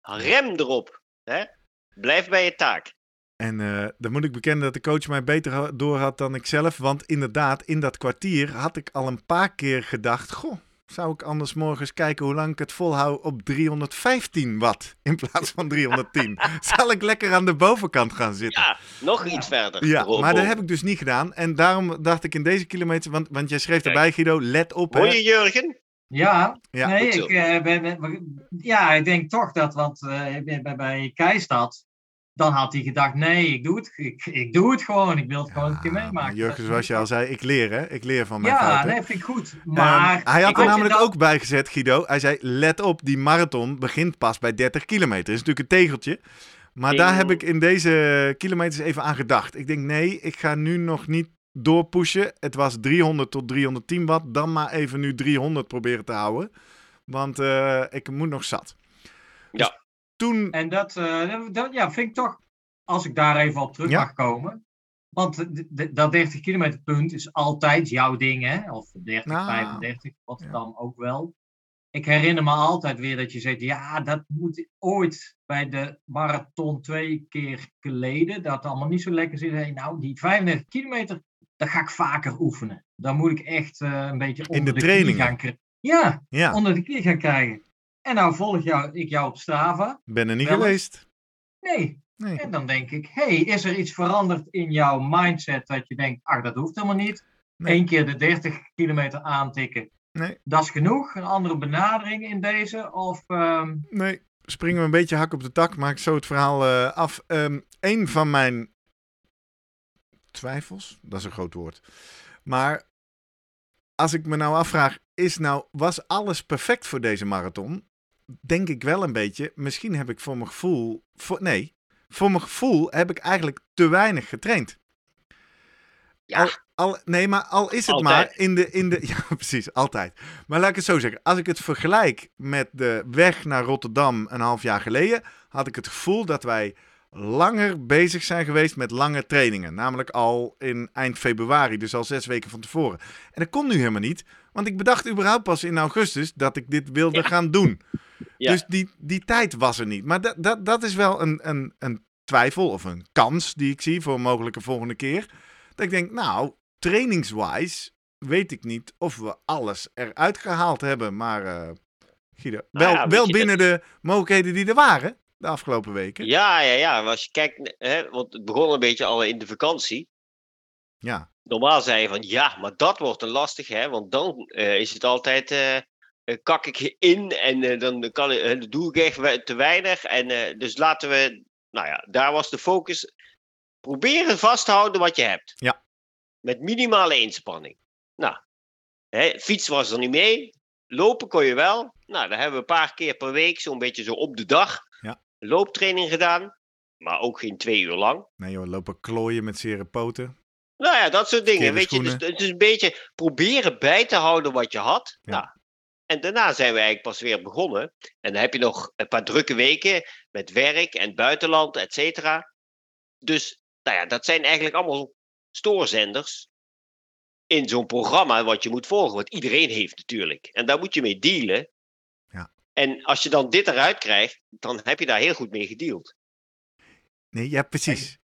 Rem erop. Hè? Blijf bij je taak. En uh, dan moet ik bekennen dat de coach mij beter door had dan ik zelf. Want inderdaad, in dat kwartier had ik al een paar keer gedacht: Goh, zou ik anders morgens kijken hoe lang ik het volhoud op 315 watt in plaats van 310? Zal ik lekker aan de bovenkant gaan zitten? Ja, nog iets verder. Ja, maar dat heb ik dus niet gedaan. En daarom dacht ik in deze kilometer, want, want jij schreef erbij, Guido, let op. Hoor je Jurgen? Ja, ja. Nee, ik, uh, ben, ja, ik denk toch dat, want uh, bij, bij Keistad dan had hij gedacht, nee, ik doe het, ik, ik doe het gewoon. Ik wil het gewoon een keer meemaken. Jurgen, zoals je al zei, ik leer hè. Ik leer van mijn ja, fouten. Ja, nee, vind ik goed. Maar hij had er namelijk ook bij gezet, Guido. Hij zei, let op, die marathon begint pas bij 30 kilometer. Dat is natuurlijk een tegeltje. Maar daar heb ik in deze kilometers even aan gedacht. Ik denk, nee, ik ga nu nog niet doorpushen. Het was 300 tot 310 watt. Dan maar even nu 300 proberen te houden. Want uh, ik moet nog zat. Ja. Toen... En dat, uh, dat ja, vind ik toch, als ik daar even op terug mag komen. Want dat 30 kilometer punt is altijd jouw ding, hè? Of 30, nou, 35, wat ja. dan ook wel. Ik herinner me altijd weer dat je zegt, ja, dat moet ooit bij de marathon twee keer geleden, dat allemaal niet zo lekker zit. Hey, nou, die 35 kilometer, dat ga ik vaker oefenen. Dan moet ik echt uh, een beetje onder In de, de training gaan krijgen. Ja, ja, onder de knie gaan krijgen. En nou volg jou, ik jou op Strava. Ben er niet geweest. Nee. nee. En dan denk ik, hey, is er iets veranderd in jouw mindset dat je denkt, ach, dat hoeft helemaal niet. Nee. Eén keer de 30 kilometer aantikken. Nee. Dat is genoeg. Een andere benadering in deze? Of, um... Nee, springen we een beetje hak op de tak. Maak zo het verhaal uh, af. Um, een van mijn twijfels, dat is een groot woord. Maar als ik me nou afvraag, is nou, was alles perfect voor deze marathon? Denk ik wel een beetje, misschien heb ik voor mijn gevoel, voor, nee, voor mijn gevoel heb ik eigenlijk te weinig getraind. Ja. Al, al, nee, maar al is het maar in de, in de. Ja, precies, altijd. Maar laat ik het zo zeggen. Als ik het vergelijk met de weg naar Rotterdam een half jaar geleden, had ik het gevoel dat wij langer bezig zijn geweest met lange trainingen. Namelijk al in eind februari, dus al zes weken van tevoren. En dat kon nu helemaal niet, want ik bedacht überhaupt pas in augustus dat ik dit wilde gaan doen. Dus die, die tijd was er niet. Maar dat, dat, dat is wel een, een, een twijfel of een kans die ik zie voor een mogelijke volgende keer. Dat ik denk, nou, trainingswise weet ik niet of we alles eruit gehaald hebben. Maar uh, Guido, wel, wel binnen de mogelijkheden die er waren de afgelopen weken. Ja, ja, ja. Als je kijkt, hè, want het begon een beetje al in de vakantie. Ja. Normaal zei je van ja, maar dat wordt een lastig, hè, want dan uh, is het altijd. Uh, kak ik in en uh, dan kan, doe ik echt te weinig. En, dus laten we, nou ja, daar was de focus. Proberen vasthouden wat je hebt. Ja. Met minimale inspanning. Nou, hè, fiets was er niet mee. Lopen kon je wel. Nou, dan hebben we een paar keer per week, zo'n beetje zo op de dag, ja. looptraining gedaan. Maar ook geen twee uur lang. Nee joh, lopen klooien met zere poten. Nou ja, dat soort dingen. Weet je, dus het is een beetje proberen bij te houden wat je had. Ja. Nou, en daarna zijn we eigenlijk pas weer begonnen. En dan heb je nog een paar drukke weken met werk en buitenland, et cetera. Dus nou ja, dat zijn eigenlijk allemaal stoorzenders in zo'n programma wat je moet volgen. Wat iedereen heeft natuurlijk. En daar moet je mee dealen. Ja. En als je dan dit eruit krijgt, dan heb je daar heel goed mee gedeeld. Nee, ja, precies.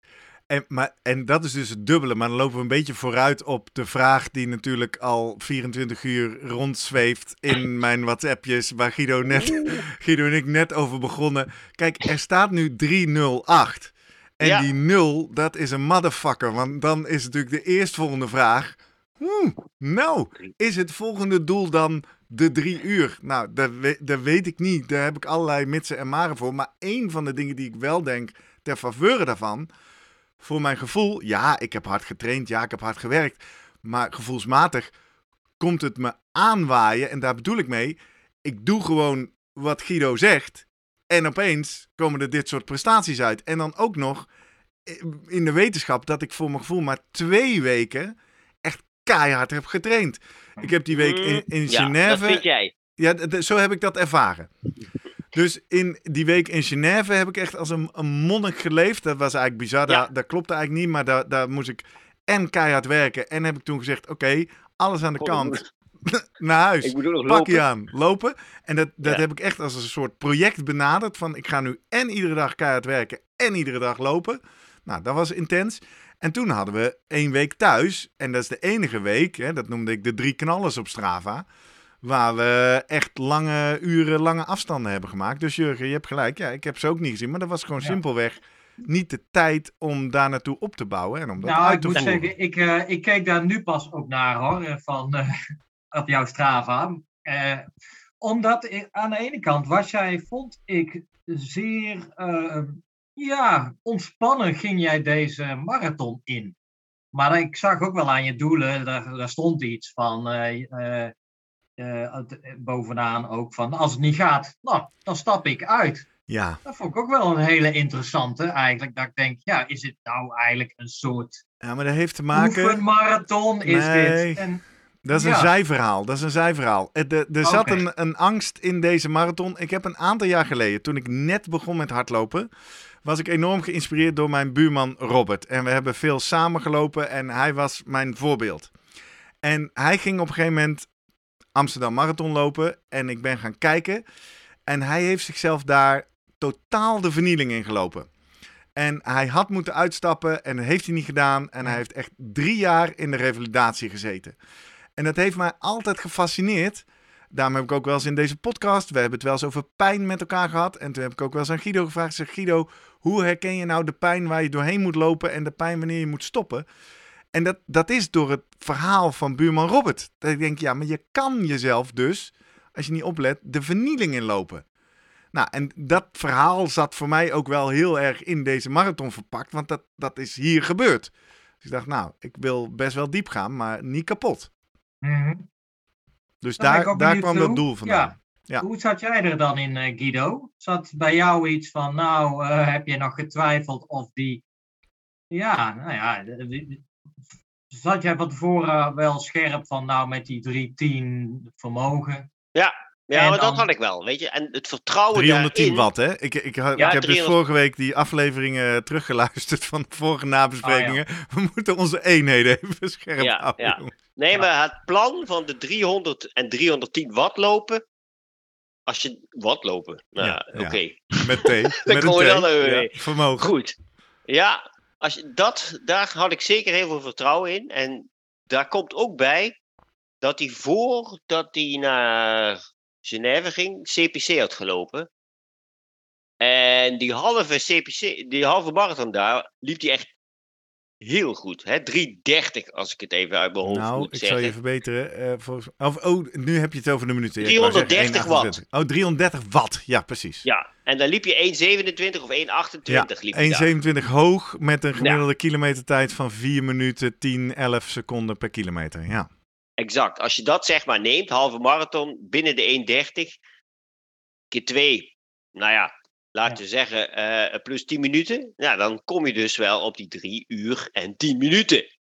En, maar, en dat is dus het dubbele. Maar dan lopen we een beetje vooruit op de vraag die natuurlijk al 24 uur rondzweeft in mijn WhatsAppjes, waar Guido, net, Guido en ik net over begonnen. Kijk, er staat nu 308. En Ja. die 0, dat is een motherfucker. Want dan is natuurlijk de eerstvolgende vraag. Hmm, nou, is het volgende doel dan de drie uur? Nou, dat, we- dat weet ik niet. Daar heb ik allerlei mitsen en maren voor. Maar één van de dingen die ik wel denk ter faveur daarvan voor mijn gevoel, ja, ik heb hard getraind, ja, ik heb hard gewerkt. Maar gevoelsmatig komt het me aanwaaien. En daar bedoel ik mee, ik doe gewoon wat Guido zegt. En opeens komen er dit soort prestaties uit. En dan ook nog in de wetenschap dat ik voor mijn gevoel maar twee weken echt keihard heb getraind. Ik heb die week in, in Mm, ja, Genève... dat vind jij. Ja, zo heb ik dat ervaren. Dus in die week in Genève heb ik echt als een, een monnik geleefd. Dat was eigenlijk bizar. Dat, dat klopte eigenlijk niet, maar daar, daar moest ik en keihard werken. En heb ik toen gezegd, oké, alles aan de kant. naar huis. Pak je aan, lopen. En dat, dat heb ik echt als een soort project benaderd. Van ik ga nu en iedere dag keihard werken en iedere dag lopen. Nou, dat was intens. En toen hadden we één week thuis. En dat is de enige week, hè, dat noemde ik de drie knallers op Strava. Waar we echt lange uren, lange afstanden hebben gemaakt. Dus Jurgen, je hebt gelijk. Ja, ik heb ze ook niet gezien. Maar dat was gewoon simpelweg niet de tijd om daar naartoe op te bouwen. En om dat nou, uit ik te moet voeren. zeggen, ik, uh, ik keek daar nu pas ook naar hoor. eh, Van, uh, op jouw Strava. Uh, omdat aan de ene kant was jij, vond ik, zeer ja, ontspannen ging jij deze marathon in. Maar ik zag ook wel aan je doelen, daar, daar stond iets van uh, bovenaan ook van als het niet gaat, nou, dan stap ik uit. Ja. Dat vond ik ook wel een hele interessante eigenlijk. Dat ik denk, ja, is het nou eigenlijk een soort ja, maar dat heeft te maken... marathon is nee. dit? En, dat is een zijverhaal. Dat is een zijverhaal. Er, er- er zat een, een angst in deze marathon. Ik heb een aantal jaar geleden, toen ik net begon met hardlopen, was ik enorm geïnspireerd door mijn buurman Robert. En we hebben veel samengelopen en hij was mijn voorbeeld. En hij ging op een gegeven moment Amsterdam Marathon lopen en ik ben gaan kijken. En hij heeft zichzelf daar totaal de vernieling in gelopen. En hij had moeten uitstappen en dat heeft hij niet gedaan. En hij heeft echt drie jaar in de revalidatie gezeten. En dat heeft mij altijd gefascineerd. Daarom heb ik ook wel eens in deze podcast, we hebben het wel eens over pijn met elkaar gehad. En toen heb ik ook wel eens aan Guido gevraagd, zeg Guido, hoe herken je nou de pijn waar je doorheen moet lopen en de pijn wanneer je moet stoppen? En dat, dat is door het verhaal van buurman Robert. Dat ik denk, ja, maar je kan jezelf dus, als je niet oplet, de vernieling inlopen. Nou, en dat verhaal zat voor mij ook wel heel erg in deze marathon verpakt, want dat, dat is hier gebeurd. Dus ik dacht, nou, ik wil best wel diep gaan, maar niet kapot. Mhm. Dus Dan daar, daar kwam dat doel vandaan. Ja. Hoe zat jij er dan in, eh, Guido? Zat bij jou iets van, nou, eh, heb je nog getwijfeld of die... Ja, nou ja, zat jij van tevoren wel scherp van, nou, met die 310 vermogen? Ja, En maar dat had ik wel, weet je. En het vertrouwen 310 daarin... watt, hè? Ik, ik, Ja, ik heb dus 300 vorige week die afleveringen teruggeluisterd van de vorige nabesprekingen. Oh, We moeten onze eenheden even scherp Ja, houden. ja. Nee, Ja. maar het plan van de 300 en 310 watt lopen... Als je... Watt lopen? Nou, Ja, ja. oké. Met thee. met een Ja, mee. vermogen. Goed. Ja, als dat, daar had ik zeker heel veel vertrouwen in. En daar komt ook bij dat hij voordat hij naar Genève ging, CPC had gelopen. En die halve CPC, die halve marathon daar, liep hij echt heel goed. Hè? 3.30 als ik het even uit mijn hoofd Nou, moet ik zeggen. zal je verbeteren. volgens, of, oh, nu heb je het over de minuten. Ja, ik wou 330 zeggen 1,28. Oh, 330 watt. Ja, precies. Ja, en dan liep je 1.27 of 1.28 liep je daar. 1,27 hoog met een gemiddelde kilometertijd van 4 minuten 10, 11 seconden per kilometer. Ja. Exact. Als je dat zeg maar neemt, halve marathon, binnen de 1.30, keer 2, nou ja, laten we zeggen, eh, plus 10 minuten. Ja, dan kom je dus wel op die 3 uur en 10 minuten.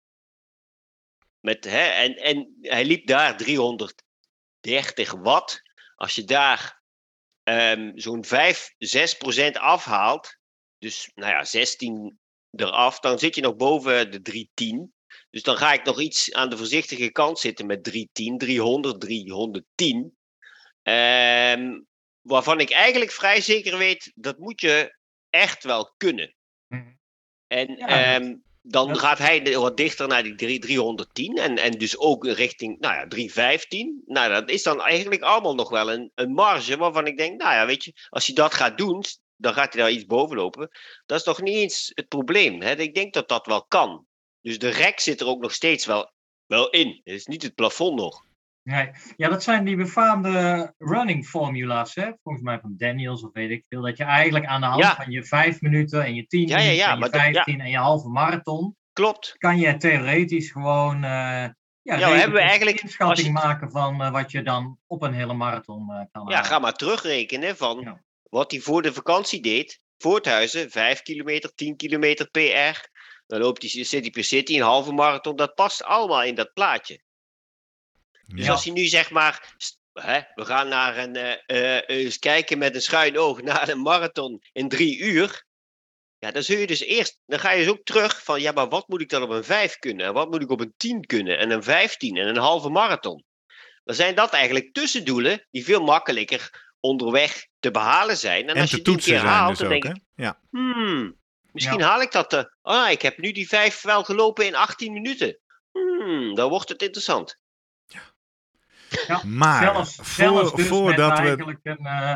Met, hè, en, en hij liep daar 330 watt. Als je daar ehm, zo'n 5, 6 procent afhaalt, dus nou ja, 16 eraf, dan zit je nog boven de 310. Dus dan ga ik nog iets aan de voorzichtige kant zitten met 310, 300, 310. Ehm, waarvan ik eigenlijk vrij zeker weet, dat moet je echt wel kunnen. Mhm. En Ja, ehm, dan gaat hij wat dichter naar die 3, 310 en, en dus ook richting nou ja, 315. Nou, dat is dan eigenlijk allemaal nog wel een, een marge waarvan ik denk, nou ja, weet je, als hij dat gaat doen, dan gaat hij daar iets boven lopen. Dat is nog niet eens het probleem. Hè? Ik denk dat dat wel kan. Dus de rek zit er ook nog steeds wel, wel in. Het is niet het plafond nog. Nee. Ja, dat zijn die befaamde running formula's, hè? volgens mij van Daniels of weet ik veel. Dat je eigenlijk aan de hand Ja. van je 5 minuten en je 10 Ja, ja, minuten ja, en je ja. 15 en je halve marathon, Klopt. kan je theoretisch gewoon eh ja, redelijk hebben we een eigenlijk- inschatting je- maken van eh, wat je dan op een hele marathon eh, kan Ja, halen. ga maar terugrekenen van Ja. wat hij voor de vakantie deed. Voorthuizen, 5 kilometer, 10 kilometer PR. Dan loopt hij city per city, een halve marathon. Dat past allemaal in dat plaatje. Dus als hij nu zeg maar, hè, we gaan naar een, uh, eens kijken met een schuin oog naar een marathon in drie uur. Ja, dan zul je dus eerst, dan ga je dus ook terug van, ja, maar wat moet ik dan op een 5 kunnen? En wat moet ik op een 10 kunnen? En een 15 en een halve marathon. Dan zijn dat eigenlijk tussendoelen die veel makkelijker onderweg te behalen zijn. En, als je die keer haalt, dus dan denk ik, ja. hmm, misschien haal ik dat. Uh, ah, ik heb nu die 5 wel gelopen in 18 minuten. Hmm, dan wordt het interessant. Ja. maar zelfs, voor, zelfs dus voordat we. Een, uh,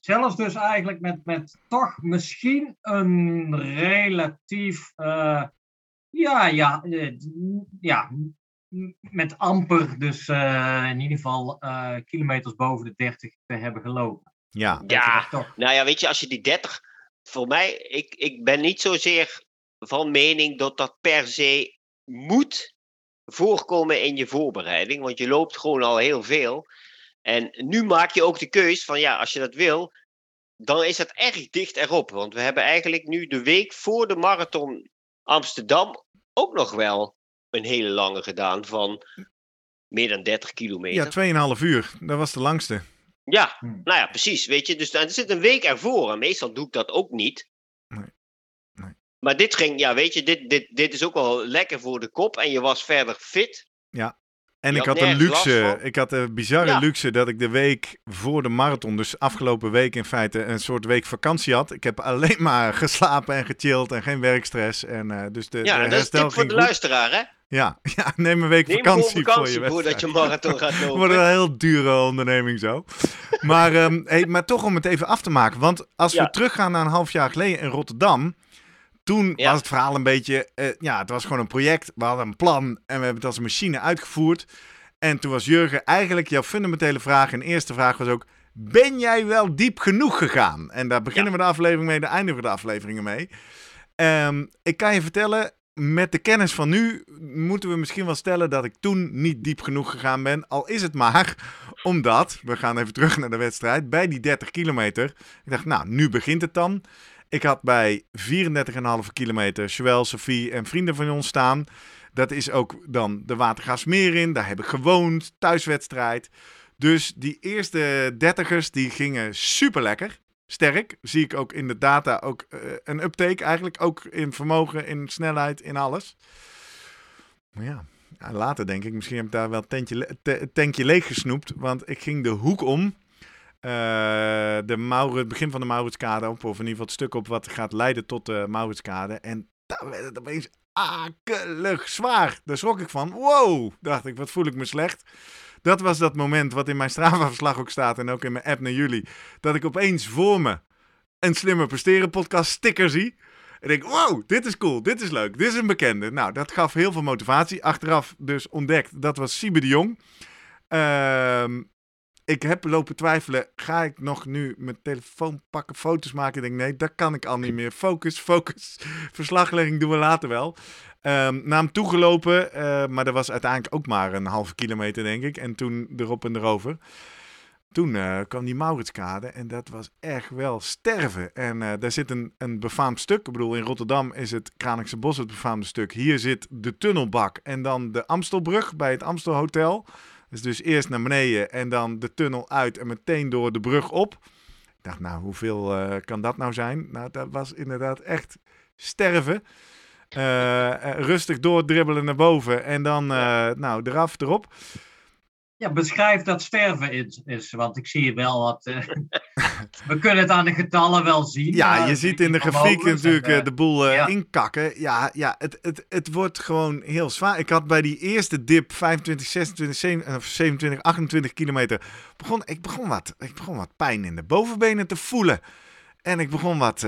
zelfs dus eigenlijk met, met toch misschien een relatief. Uh, ja, ja, ja, met amper dus uh, in ieder geval uh, kilometers boven de 30 te hebben gelopen. Ja, ja. nou ja, weet je, als je die 30, voor mij, ik, ik ben niet zozeer van mening dat dat per se moet voorkomen in je voorbereiding, want je loopt gewoon al heel veel. En nu maak je ook de keus van ja, als je dat wil, dan is dat erg dicht erop. Want we hebben eigenlijk nu de week voor de marathon Amsterdam ook nog wel een hele lange gedaan van meer dan 30 kilometer. Ja, 2,5 uur. Dat was de langste. Ja, hm. nou ja, precies. Weet je, dus er zit een week ervoor. En meestal doe ik dat ook niet. Maar dit ging, ja, weet je, dit, dit, dit is ook wel lekker voor de kop. En je was verder fit. Ja. En ik had, een luxe, ik had een bizarre luxe dat ik de week voor de marathon, dus afgelopen week in feite, een soort week vakantie had. Ik heb alleen maar geslapen en gechilled en geen werkstress. En, uh, dus de, ja, de dat is tip voor de luisteraar, hè? Ja, ja, neem een week vakantie, voor je voordat je marathon gaat lopen. Wordt een heel dure onderneming zo. maar, um, hey, maar toch om het even af te maken. Want als we teruggaan naar een half jaar geleden in Rotterdam. Toen was het verhaal een beetje, uh, ja, het was gewoon een project. We hadden een plan en we hebben het als een machine uitgevoerd. En toen was Jurgen eigenlijk jouw fundamentele vraag. En de eerste vraag was ook, ben jij wel diep genoeg gegaan? En daar beginnen we de aflevering mee, daar eindigen we de afleveringen mee. Um, ik kan je vertellen, met de kennis van nu moeten we misschien wel stellen dat ik toen niet diep genoeg gegaan ben. Al is het maar omdat, we gaan even terug naar de wedstrijd, bij die 30 kilometer. Ik dacht, nou, nu begint het dan. Ik had bij 34,5 kilometer Joël, Sophie en vrienden van ons staan. Dat is ook dan de Watergaasmeer in. Daar heb ik gewoond, thuiswedstrijd. Dus die eerste dertigers die gingen super lekker sterk. Zie ik ook in de data ook uh, een uptake eigenlijk. Ook in vermogen, in snelheid, in alles. Maar ja, later denk ik, misschien heb ik daar wel tentje, tankje leeg gesnoept. Want ik ging de hoek om. Uh, de Maurits, het begin van de Mauritskade op. Of in ieder geval het stuk op wat gaat leiden tot de Mauritskade. En daar werd het opeens akelig zwaar. Daar schrok ik van. Wow, dacht ik, wat voel ik me slecht dat was dat moment wat in mijn Strava-verslag ook staat en ook in mijn app naar jullie. Dat ik opeens voor me een Slimmer Presteren podcast sticker zie. En denk, wow, dit is cool, dit is leuk, dit is een bekende. Nou, dat gaf heel veel motivatie. Achteraf dus ontdekt, dat was Siebe de Jong. Ehm, ik heb lopen twijfelen, ga ik nog nu mijn telefoon pakken, foto's maken? Ik denk, nee, dat kan ik al niet meer. Focus, focus. Verslaglegging doen we later wel. Um, naar hem toegelopen, uh, maar dat was uiteindelijk ook maar een halve kilometer, denk ik. En toen erop en erover. Toen uh, kwam die Mauritskade en dat was echt wel sterven. En uh, daar zit een, een befaamd stuk. Ik bedoel, in Rotterdam is het Kralingse Bos het befaamde stuk. Hier zit de tunnelbak en dan de Amstelbrug bij het Amstelhotel. Dus, dus eerst naar beneden en dan de tunnel uit en meteen door de brug op. Ik dacht, nou, hoeveel kan dat nou zijn? Nou, dat was inderdaad echt sterven. Uh, rustig doordribbelen naar boven en dan nou, eraf, erop. Ja, beschrijf dat sterven is, is want ik zie wel wat. Uh, we kunnen het aan de getallen wel zien. Ja, je ziet in de grafiek natuurlijk de boel ja. inkakken. Ja, ja het, het, het wordt gewoon heel zwaar. Ik had bij die eerste dip 25, 26, 27, 28 kilometer. Begon, ik, begon wat, ik begon wat pijn in de bovenbenen te voelen. En ik begon wat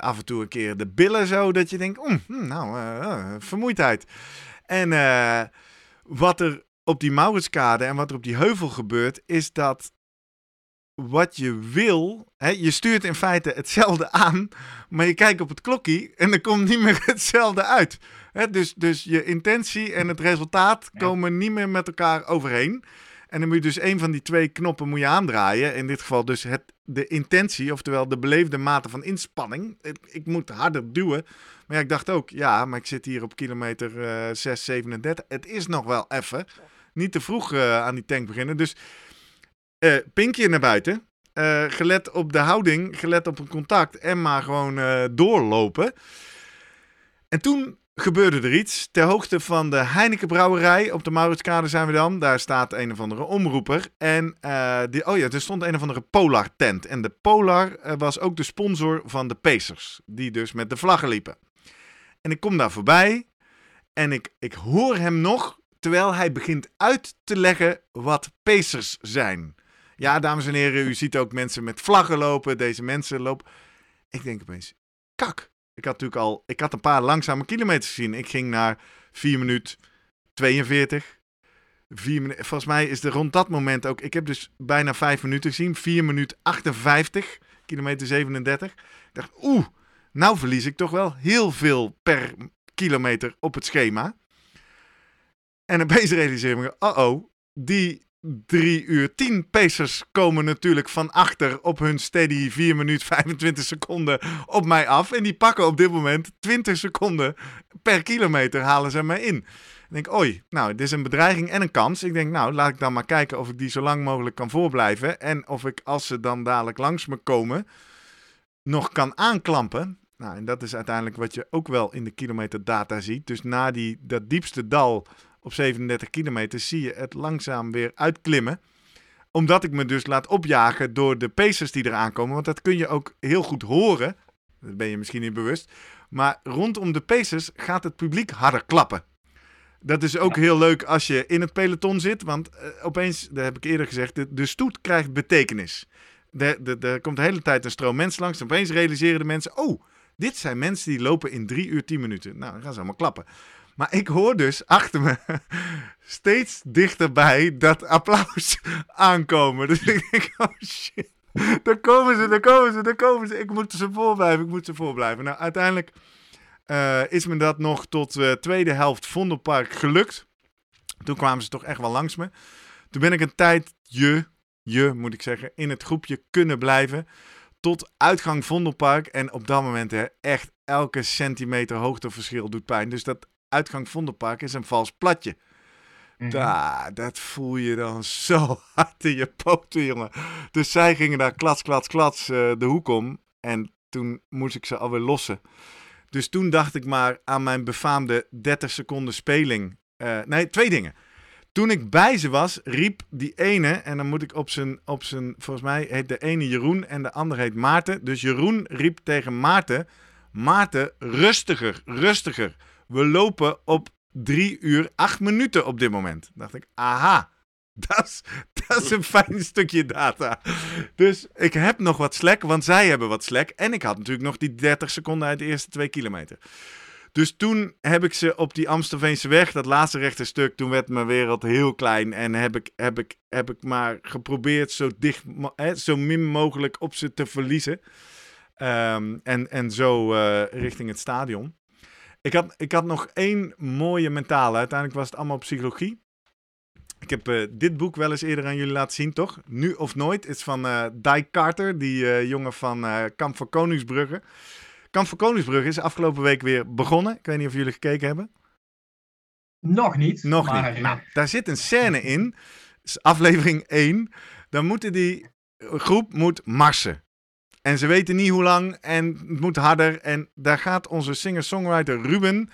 af en toe een keer de billen zo, dat je denkt, mm, nou, uh, vermoeidheid. En wat er op die Mauritskade en wat er op die heuvel gebeurt, is dat wat je wil, hè, je stuurt in feite hetzelfde aan, maar je kijkt op het klokje en er komt niet meer hetzelfde uit. Hè, dus, dus je intentie en het resultaat komen niet meer met elkaar overeen. En dan moet je dus een van die twee knoppen moet je aandraaien. In dit geval dus het, de intentie, oftewel de beleefde mate van inspanning. Ik, moet harder duwen. Maar ja, ik dacht ook, ja, maar ik zit hier op kilometer uh, 6, 37. Het is nog wel even. Niet te vroeg uh, aan die tank beginnen. Dus uh, pinkje naar buiten. Uh, gelet op de houding, gelet op een contact en maar gewoon doorlopen. En toen gebeurde er iets. Ter hoogte van de Heineken Brouwerij op de Mauritskade zijn we dan. Daar staat een of andere omroeper. En uh, die, oh ja, er stond een of andere Polar tent. En de Polar was ook de sponsor van de Pacers. Die dus met de vlaggen liepen. En ik kom daar voorbij. En ik, ik hoor hem nog terwijl hij begint uit te leggen wat Pacers zijn. Ja, dames en heren, u ziet ook mensen met vlaggen lopen. Deze mensen lopen. Ik denk opeens, kak. Ik had natuurlijk al, ik had een paar langzame kilometers gezien. Ik ging naar 4 minuten 42. 4 minuten, volgens mij is er rond dat moment ook. Ik heb dus bijna 5 minuten gezien. 4 minuten 58, kilometer 37. Ik dacht, oeh, nou verlies ik toch wel heel veel per kilometer op het schema. En opeens realiseer me, oh oh, die 3 uur 10 pacers komen natuurlijk van achter op hun steady 4 minuten 25 seconden op mij af. En die pakken op dit moment 20 seconden per kilometer halen ze mij in. Ik denk, oei, nou, dit is een bedreiging en een kans. Ik denk, nou, laat ik dan maar kijken of ik die zo lang mogelijk kan voorblijven. En of ik, als ze dan dadelijk langs me komen, nog kan aanklampen. Nou, en dat is uiteindelijk wat je ook wel in de kilometerdata ziet. Dus na die, dat diepste dal op 37 kilometer zie je het langzaam weer uitklimmen. Omdat ik me dus laat opjagen door de pacers die eraan komen. Want dat kun je ook heel goed horen. Dat ben je misschien niet bewust. Maar rondom de pacers gaat het publiek harder klappen. Dat is ook heel leuk als je in het peloton zit. Want uh, opeens, dat heb ik eerder gezegd, de, de stoet krijgt betekenis. Er komt de hele tijd een stroom mensen langs. En opeens realiseren de mensen: oh, dit zijn mensen die lopen in 3 uur 10 minuten. Nou, dan gaan ze allemaal klappen. Maar ik hoor dus achter me steeds dichterbij dat applaus aankomen. Dus ik denk, oh shit. Daar komen ze, daar komen ze, daar komen ze. Ik moet ze voorblijven, ik moet ze voorblijven. Nou, uiteindelijk uh, is me dat nog tot uh, tweede helft Vondelpark gelukt. Toen kwamen ze toch echt wel langs me. Toen ben ik een tijdje, je moet ik zeggen, in het groepje kunnen blijven. Tot uitgang Vondelpark. En op dat moment hè, echt elke centimeter hoogteverschil doet pijn. Dus dat uitgang Vondelpark is een vals platje. Mm dat voel je dan zo hard in je poten, jongen. Dus zij gingen daar klats, klats, klats uh, de hoek om. En toen moest ik ze alweer lossen. Dus toen dacht ik maar aan mijn befaamde 30 seconden speling. Uh, nee, twee dingen. Toen ik bij ze was, riep die ene, en dan moet ik op zijn, op zijn, volgens mij heet de ene Jeroen en de andere heet Maarten. Dus Jeroen riep tegen Maarten, Maarten, rustiger, rustiger. We lopen op 3 uur 8 minuten op dit moment. dacht ik, aha, dat is, een fijn stukje data. Dus ik heb nog wat slack, want zij hebben wat slack. En ik had natuurlijk nog die 30 seconden uit de eerste 2 kilometer. Dus toen heb ik ze op die Amstelveense weg, dat laatste rechte stuk, toen werd mijn wereld heel klein. En heb ik, heb ik, heb ik maar geprobeerd zo, dicht, hè, zo min mogelijk op ze te verliezen. Um, en, en zo uh, richting het stadion. Ik had, ik had nog één mooie mentale. Uiteindelijk was het allemaal psychologie. Ik heb uh, dit boek wel eens eerder aan jullie laten zien, toch? Nu of Nooit. Het is van uh, Dike Carter, die uh, jongen van Kamp van Koningsbrugge. Kamp van Koningsbrugge is afgelopen week weer begonnen. Ik weet niet of jullie gekeken hebben. Nog niet. Nog maar... niet. Nou, daar zit een scène in. aflevering 1. Dan moeten die groep moet marsen. En ze weten niet hoe lang en het moet harder. En daar gaat onze singer-songwriter Ruben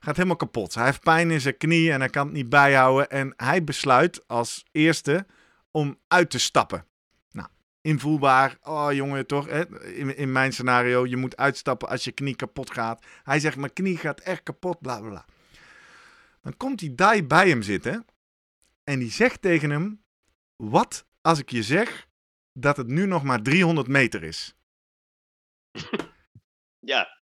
gaat helemaal kapot. Hij heeft pijn in zijn knie en hij kan het niet bijhouden. En hij besluit als eerste om uit te stappen. Nou, invoelbaar. Oh jongen, toch? In, in mijn scenario, je moet uitstappen als je knie kapot gaat. Hij zegt, mijn knie gaat echt kapot, bla bla bla. Dan komt die Dai bij hem zitten. En die zegt tegen hem, wat als ik je zeg dat het nu nog maar 300 meter is. ja.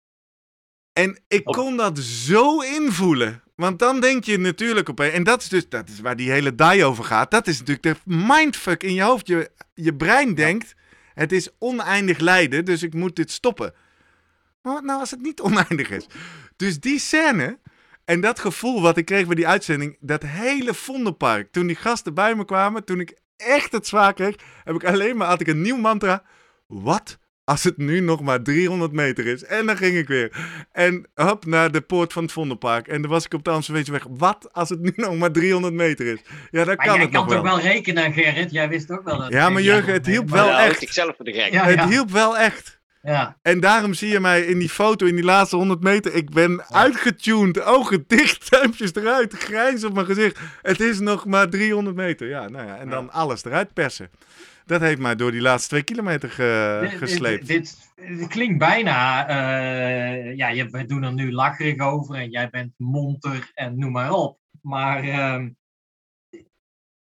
En ik kon dat zo invoelen. Want dan denk je natuurlijk op. En dat is dus dat is waar die hele die over gaat. Dat is natuurlijk de mindfuck in je hoofd. Je, je brein denkt: het is oneindig lijden, dus ik moet dit stoppen. Maar wat nou als het niet oneindig is? Dus die scène en dat gevoel wat ik kreeg bij die uitzending, dat hele Vondelpark, toen die gasten bij me kwamen, toen ik echt het zwaar kreeg, heb ik alleen maar had ik een nieuw mantra. Wat als het nu nog maar 300 meter is. En dan ging ik weer. En hop, naar de poort van het Vondelpark. En dan was ik op de Amsterdamse Wat als het nu nog maar 300 meter is? Ja, dan kan het nog wel. toch wel rekenen, Gerrit? Jij wist ook wel dat... Ja, maar Jurgen, het hielp wel echt. Ik zelf voor de gek. Ja, het hielp wel echt. Ja. En daarom zie je mij in die foto, in die laatste 100 meter. Ik ben uitgetuned, ogen dicht, duimpjes eruit, grijns op mijn gezicht. Het is nog maar 300 meter. Ja, nou ja, en dan alles eruit persen. Dat heeft mij door die laatste twee kilometer gesleept. Dit, dit, klinkt bijna. Uh, ja, je, we doen er nu lacherig over en jij bent monter en noem maar op. Maar uh,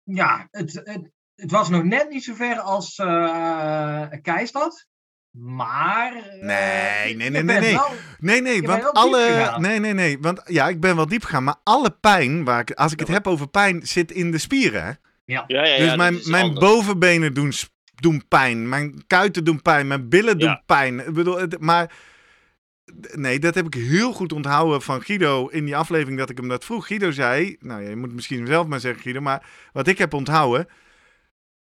ja, het, het, het, was nog net niet zo ver als uh, Keistad. Maar. Nee, nee, nee, nee. Nee, nee, nee, want alle. Nee, nee, nee. Want ja, ik ben wel diep gegaan. Maar alle pijn, waar ik, als ik het heb over pijn, zit in de spieren. Hè? Ja. Ja, ja, dus mijn, mijn bovenbenen doen, doen pijn. Mijn kuiten doen pijn. Mijn billen doen pijn. Ik bedoel, maar. Nee, dat heb ik heel goed onthouden van Guido in die aflevering dat ik hem dat vroeg. Guido zei, nou je moet misschien zelf maar zeggen Guido, maar wat ik heb onthouden,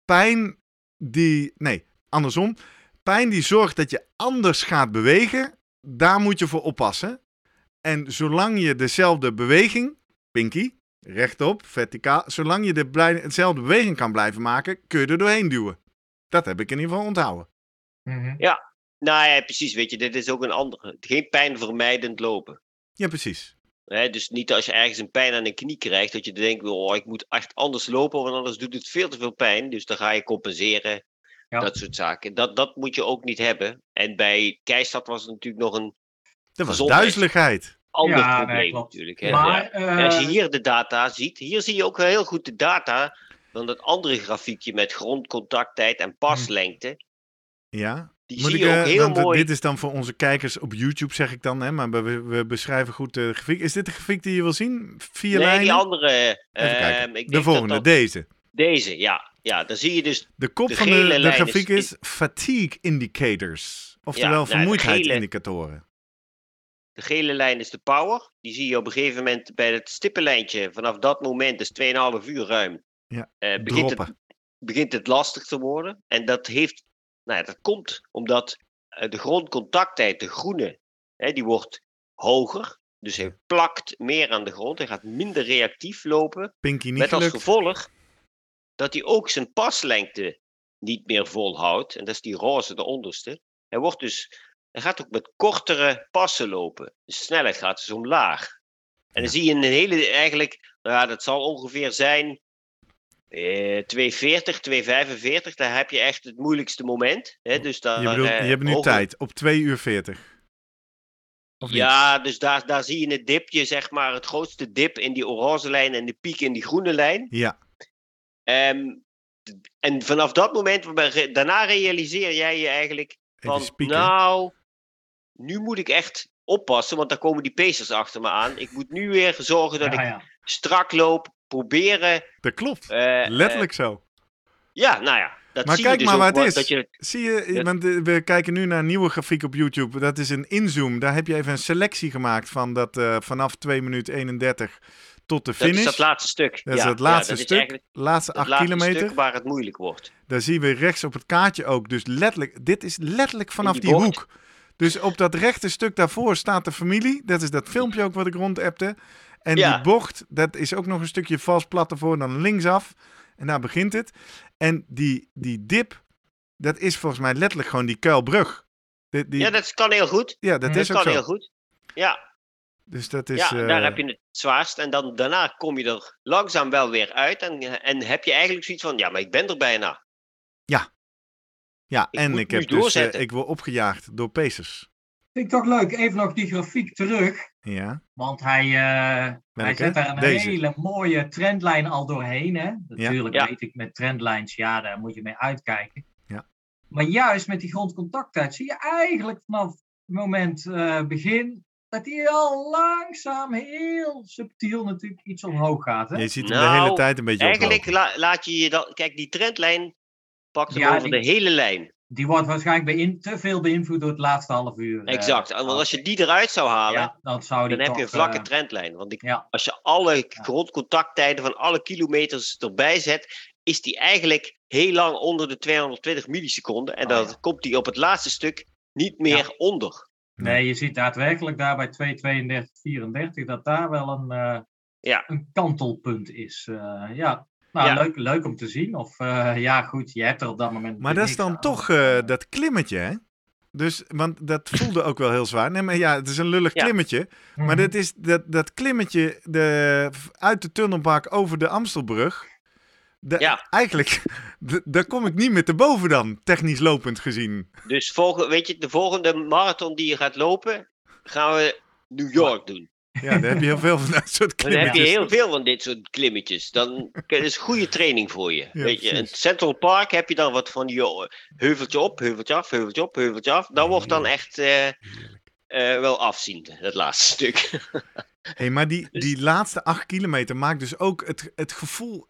pijn die, nee, andersom, pijn die zorgt dat je anders gaat bewegen, daar moet je voor oppassen. En zolang je dezelfde beweging, pinky, rechtop, verticaal, zolang je de dezelfde beweging kan blijven maken, kun je er doorheen duwen. Dat heb ik in ieder geval onthouden. Mhm. Ja, nou ja, precies. Weet je, dit is ook een andere. Geen pijnvermijdend lopen. Ja, precies. dus niet als je ergens een pijn aan de knie krijgt, dat je denkt, oh, ik moet echt anders lopen, want anders doet het veel te veel pijn. Dus dan ga je compenseren. Dat soort zaken. Dat, dat moet je ook niet hebben. En bij Keistad was het natuurlijk nog een. Dat was duizeligheid. Ander ja, probleem natuurlijk. Hè? Maar, uh... Als je hier de data ziet, hier zie je ook heel goed de data van dat andere grafiekje met grondcontacttijd en paslengte. Ja. Die Moet zie ik, je ook heel mooi. Dit is dan voor onze kijkers op YouTube, zeg ik dan, hè? maar we, we beschrijven goed de grafiek. Is dit de grafiek die je wil zien? Vier nee, lijnen? die andere. Uh, de volgende, deze. Deze, ja. Ja, dan zie je dus. De kop van de, de grafiek is, fatigue indicators. Oftewel ja, nou, vermoeidheidsindicatoren. De gele lijn is de power. Die zie je op een gegeven moment bij het stippenlijntje. Vanaf dat moment, dus 2,5 uur ruim, ja, uh, begint, het, begint het lastig te worden. En dat, heeft, nou ja, dat komt omdat uh, de grondcontacttijd, de groene, hè, die wordt hoger. Dus hij plakt meer aan de grond. Hij gaat minder reactief lopen. Pinky niet met als gevolg dat hij ook zijn paslengte niet meer volhoudt. En dat is die roze, de onderste. Hij, wordt dus, hij gaat ook met kortere passen lopen. De snelheid gaat dus omlaag. En dan zie je een hele, eigenlijk, nou ja, dat zal ongeveer zijn eh, 240, 245. Daar heb je echt het moeilijkste moment. Hè? Dus daar, je, bedoelt, je eh, hebt nu tijd, op 2 uur 40. Ja, dus daar, daar zie je het dipje, zeg maar, het grootste dip in die orange lijn en de piek in die groene lijn. Ja. Um, en vanaf dat moment, daarna realiseer jij je eigenlijk van, nou, nu moet ik echt oppassen, want dan komen die pacers achter me aan. Ik moet nu weer zorgen dat ik strak loop, proberen. Dat klopt, uh, letterlijk zo. Ja, nou ja. Dat maar zie kijk je dus maar wat het is. Je... Zie je, want eh, we kijken nu naar een nieuwe grafiek op YouTube. Dat is een inzoom. Daar heb je even een selectie gemaakt van dat uh, vanaf 2 minuten 31 tot de finish. Dat is dat laatste stuk. Dat is het laatste stuk. laatste acht kilometer. stuk waar het moeilijk wordt. Daar zien we rechts op het kaartje ook. Dus letterlijk, dit is letterlijk vanaf die, hoek. Dus op dat rechte stuk daarvoor staat de familie. Dat is dat filmpje ook wat ik rondappte. En die bocht, dat is ook nog een stukje vals plat ervoor, dan linksaf. En daar begint het. En die, die dip, dat is volgens mij letterlijk gewoon die kuilbrug. Die, die... Ja, dat kan heel goed. Ja, dat, is ook kan zo. heel goed. Ja, dus dat is, ja, daar heb je het zwaarst. En dan daarna kom je er langzaam wel weer uit. En, en heb je eigenlijk zoiets van, ja, maar ik ben er bijna. Ja. Ja, en ik heb dus, uh, ik word opgejaagd door Pacers. Vind ik toch leuk. Even nog die grafiek terug. Ja. Want hij, uh, hij zet daar een hele mooie trendlijn al doorheen. Hè? Natuurlijk ja. weet ik met trendlijns, ja, daar moet je mee uitkijken. Ja. Maar juist met die grondcontacttijd zie je eigenlijk vanaf het moment uh, begin dat hij al langzaam, heel subtiel natuurlijk iets omhoog gaat. Hè? Je ziet hem de hele nou, tijd een beetje Eigenlijk laat je je dan... Kijk, die trendlijn pakt ja, over de hele lijn. Die wordt waarschijnlijk beïn, te veel beïnvloed door het laatste half uur. Eh, exact. want als je die eruit zou halen, ja, dan, zou dan heb je een vlakke uh, trendlijn. Want ik, als je alle grondcontacttijden van alle kilometers erbij zet, is die eigenlijk heel lang onder de 220 milliseconden. En oh, dan komt die op het laatste stuk niet meer onder. Nee, je ziet daadwerkelijk daar bij 2.32.34 dat daar wel een, uh, ja. een kantelpunt is. Uh, ja, nou, Leuk, leuk om te zien. Of uh, ja, goed, je hebt er op dat moment. Maar dat is dan toch dat klimmetje, hè? Dus, want dat voelde ook wel heel zwaar. Nee, maar ja, het is een lullig klimmetje. Maar mhm. dat, is, dat, dat klimmetje de, uit de tunnelbak over de Amstelbrug. Ja. Eigenlijk, daar kom ik niet meer te boven dan, technisch lopend gezien. Dus volgende, weet je, de volgende marathon die je gaat lopen, gaan we New York doen. Ja, daar heb je heel veel van dat soort klimmetjes. Dan heb je heel veel van dit soort klimmetjes. Dan dat is goede training voor je. weet je, in Central Park heb je dan wat van die heuveltje op, heuveltje af, heuveltje op, heuveltje af. Dat wordt dan echt uh, uh, wel afzien, het laatste stuk. hey, maar die, dus- die laatste acht kilometer maakt dus ook het, het gevoel.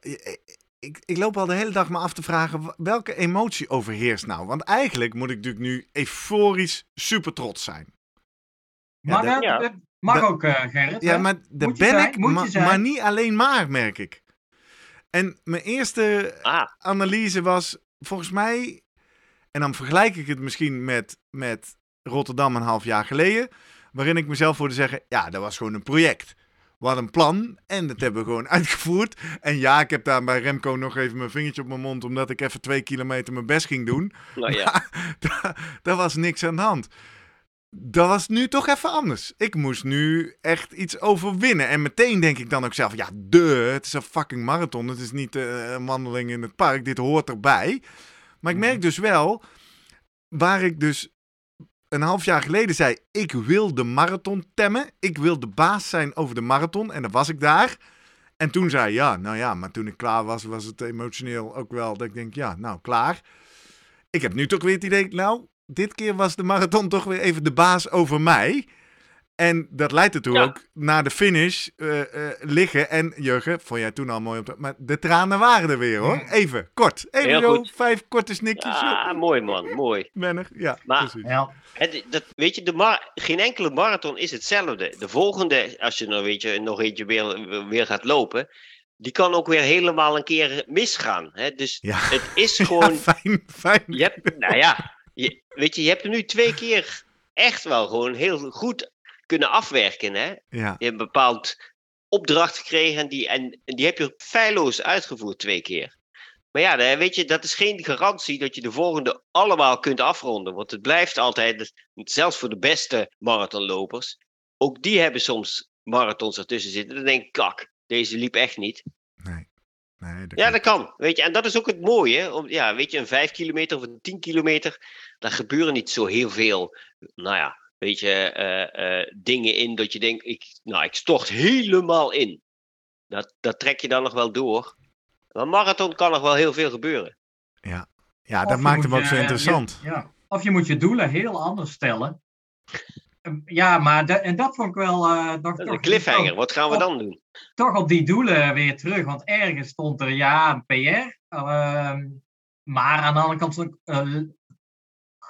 Ik, ik loop al de hele dag me af te vragen welke emotie overheerst nou. Want eigenlijk moet ik natuurlijk nu euforisch super trots zijn. Maar ja, Mag ook, uh, Gerrit. Ja, maar daar ben ik, maar niet alleen maar, merk ik. En mijn eerste ah. analyse was, volgens mij, en dan vergelijk ik het misschien met, met Rotterdam een half jaar geleden, waarin ik mezelf hoorde zeggen, ja, dat was gewoon een project. We hadden een plan en dat hebben we gewoon uitgevoerd. En ja, ik heb daar bij Remco nog even mijn vingertje op mijn mond, omdat ik even twee kilometer mijn best ging doen. Nou ja. daar was niks aan de hand dat was nu toch even anders. Ik moest nu echt iets overwinnen. En meteen denk ik dan ook zelf: ja, de, het is een fucking marathon. Het is niet uh, een wandeling in het park. Dit hoort erbij. Maar ik merk dus wel, waar ik dus een half jaar geleden zei: ik wil de marathon temmen. Ik wil de baas zijn over de marathon. En dan was ik daar. En toen zei ja, nou ja, maar toen ik klaar was, was het emotioneel ook wel dat ik denk: ja, nou klaar. Ik heb nu toch weer het idee, nou, dit keer was de marathon toch weer even de baas over mij. En dat leidt ertoe ook naar de finish uh, uh, liggen. En Jurgen, vond jij toen al mooi op Maar de tranen waren er weer hoor. Even, kort. Even zo, vijf korte snikjes. Ja, mooi man, mooi. Mennig, ja, maar, precies. Ja. Het, dat, weet je, de mar geen enkele marathon is hetzelfde. De volgende, als je nou, weet je, nog eentje weer, weer gaat lopen... Die kan ook weer helemaal een keer misgaan. Hè? Dus ja. het is gewoon. fijn, fijn. Je hebt, nou ja, je, weet je, je hebt er nu twee keer echt wel gewoon heel goed kunnen afwerken. Hè? Ja. Je hebt een bepaald opdracht gekregen en die, en, die heb je feilloos uitgevoerd twee keer. Maar ja, weet je, dat is geen garantie dat je de volgende allemaal kunt afronden. Want het blijft altijd, zelfs voor de beste marathonlopers, ook die hebben soms marathons ertussen zitten. Dan denk ik, kak, deze liep echt niet. Nee. Nee, dat ja, dat kan. Weet je, en dat is ook het mooie. Om, ja, weet je, een 5 kilometer of een 10 kilometer, daar gebeuren niet zo heel veel, nou ja, weet je, uh, uh, dingen in dat je denkt, ik, nou, ik stort helemaal in. Dat, dat trek je dan nog wel door. Maar marathon kan nog wel heel veel gebeuren. Ja, ja dat maakt hem ook zo interessant. ja. Of je moet je doelen heel anders stellen. Ehm, ja, maar en dat vond ik wel. Uh, nog, een cliffhanger, wat gaan we dan doen? Toch op die doelen weer terug, want ergens stond er ja, een PR. Ehm, maar aan de andere kant uh,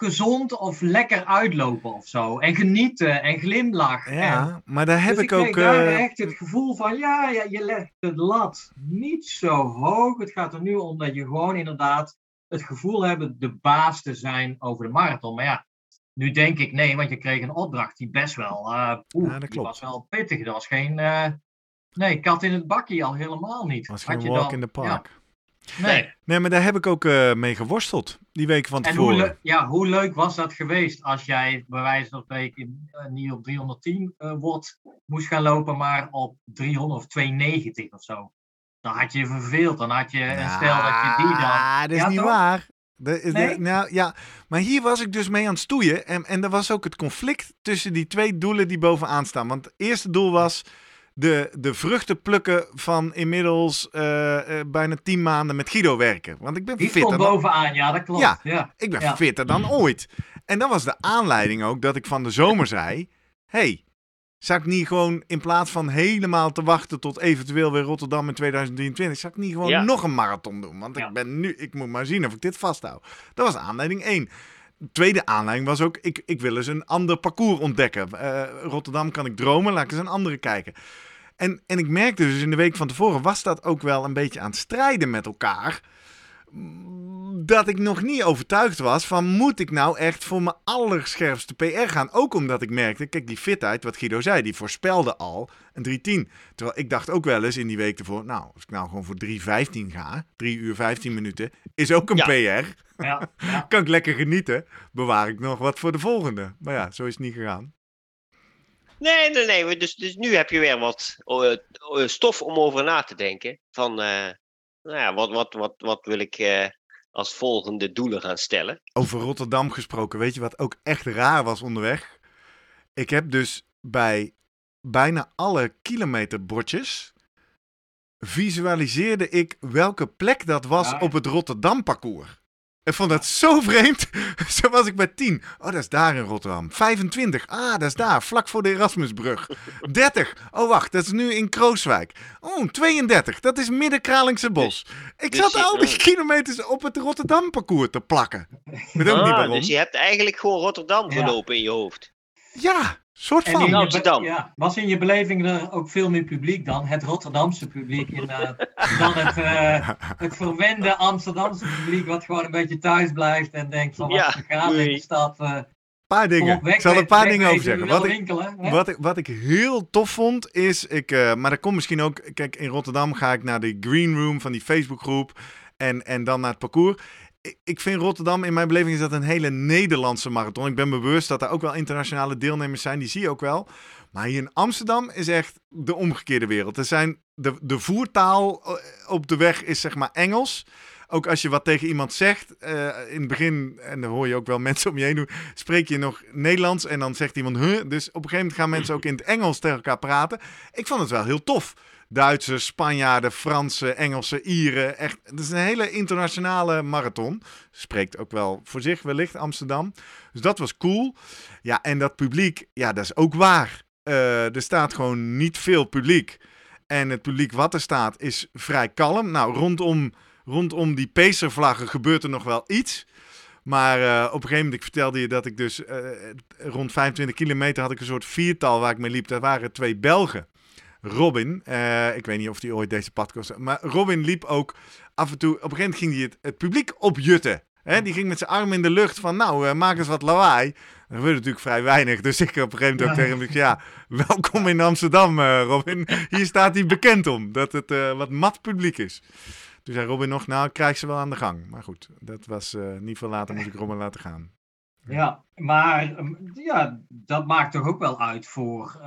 gezond of lekker uitlopen of zo. En genieten en glimlachen. Ja, maar daar heb dus ik, ook. Daar uh... echt het gevoel van ja, ja, je legt de lat niet zo hoog. Het gaat er nu om dat je gewoon inderdaad het gevoel hebt de baas te zijn over de marathon. Maar ja, nu denk ik nee, want je kreeg een opdracht die best wel. Uh, ja, was wel pittig. Dat was geen. Uh, nee, kat in het bakje al helemaal niet. Was geen walk dan, in the park. Nee. nee, maar daar heb ik ook uh, mee geworsteld, die weken van tevoren. Hoe ja, hoe leuk was dat geweest als jij bij wijze van spreken niet op 310 wordt, moest gaan lopen, maar op 300 of 290 of zo. Dan had je je verveeld, dan had je, ja, stel dat je die dan... dat is ja, niet waar. De, nou ja, maar hier was ik dus mee aan het stoeien. En, en er was ook het conflict tussen die twee doelen die bovenaan staan. Want het eerste doel was de, de vruchten plukken van inmiddels uh, uh, bijna tien maanden met Guido werken. Want ik ben die fitter. stond bovenaan, ja, dat klopt. Ja, ja. ik ben fitter dan ooit. En dat was de aanleiding ook dat ik van de zomer zei: hey, zou ik niet gewoon in plaats van helemaal te wachten tot eventueel weer Rotterdam in 2023, zou ik niet gewoon nog een marathon doen? Want ik ben nu, ik moet maar zien of ik dit vasthoud. Dat was aanleiding 1. Tweede aanleiding was ook, ik, ik wil eens een ander parcours ontdekken. Uh, Rotterdam kan ik dromen, laat ik eens een andere kijken. En, en ik merkte dus in de week van tevoren, was dat ook wel een beetje aan het strijden met elkaar. dat ik nog niet overtuigd was van moet ik nou echt voor mijn allerscherpste PR gaan. Ook omdat ik merkte, kijk die fitheid, wat Guido zei, die voorspelde al een 3-10. Terwijl ik dacht ook wel eens in die week ervoor, nou als ik nou gewoon voor 3-15 ga, 3 uur 15 minuten, is ook een PR. Ja, ja. kan ik lekker genieten, bewaar ik nog wat voor de volgende. Maar ja, zo is het niet gegaan. Nee, nee, nee. Dus, dus nu heb je weer wat uh, stof om over na te denken. Van, uh, nou ja, wat, wat, wat, wat wil ik uh, als volgende doelen gaan stellen? Over Rotterdam gesproken, weet je wat ook echt raar was onderweg? Ik heb dus bij bijna alle kilometerbordjes visualiseerde ik welke plek dat was op het Rotterdam parcours. Ik vond dat zo vreemd. Zo was ik bij 10. Oh, dat is daar in Rotterdam. 25. Ah, dat is daar, vlak voor de Erasmusbrug. 30. Oh, wacht, dat is nu in Krooswijk. Oh, 32. Dat is midden Kralingse Bos. Ik dus zat al die kilometers op het Rotterdam-parcours te plakken. Ik weet ook niet ah, waarom. Dus je hebt eigenlijk gewoon Rotterdam gelopen in je hoofd. Ja, soort van. In Amsterdam. Ja, was in je beleving er ook veel meer publiek dan? Het Rotterdamse publiek inderdaad. dan het, uh, het verwende Amsterdamse publiek wat gewoon een beetje thuis blijft en denkt van wat ja, gaat in de stad. Uh, paar dingen. ik zal er een paar dingen over zeggen. Wat ik, wat, ik, wat ik heel tof vond is, ik, uh, maar dat komt misschien ook, kijk in Rotterdam ga ik naar de green room van die Facebookgroep en, en dan naar het parcours ik vind Rotterdam, in mijn beleving is dat een hele Nederlandse marathon. Ik ben bewust dat er ook wel internationale deelnemers zijn, die zie je ook wel. Maar hier in Amsterdam is echt de omgekeerde wereld. Er zijn de, de voertaal eh, op de weg is zeg maar Engels. Ook als je wat tegen iemand zegt, uh, in het begin, en dan hoor je ook wel mensen om je heen doen, spreek je nog Nederlands en dan zegt iemand, huh? Dus op een gegeven moment gaan mensen ook in het Engels tegen elkaar praten. Ik vond het wel heel tof. Duitsers, Spanjaarden, Fransen, Engelsen, Ieren. Echt, het is een hele internationale marathon. Spreekt ook wel voor zich wellicht Amsterdam. Dus dat was cool. Ja, en dat publiek, ja, dat is ook waar. Uh, er staat gewoon niet veel publiek. En het publiek wat er staat is vrij kalm. Nou, rondom, rondom die Pacervlaggen gebeurt er nog wel iets. Maar uh, op een gegeven moment, ik vertelde je dat ik dus uh, rond 25 kilometer had ik een soort viertal waar ik mee liep. Dat waren twee Belgen. Robin, uh, ik weet niet of hij ooit deze podcast... Maar Robin liep ook af en toe... Op een gegeven moment ging hij het, het publiek opjutten. Hè? Die ging met zijn arm in de lucht van... Nou, uh, maak eens wat lawaai. Er gebeurde natuurlijk vrij weinig. Dus ik op een gegeven moment ook tegen hem... Ja, welkom in Amsterdam, uh, Robin. Hier staat hij bekend om. Dat het wat mat publiek is. Toen zei Robin nog... Nou, ik krijg ze wel aan de gang. Maar goed, dat was niet veel later moest ik Robin laten gaan. Ja, maar ja, dat maakt toch ook wel uit voor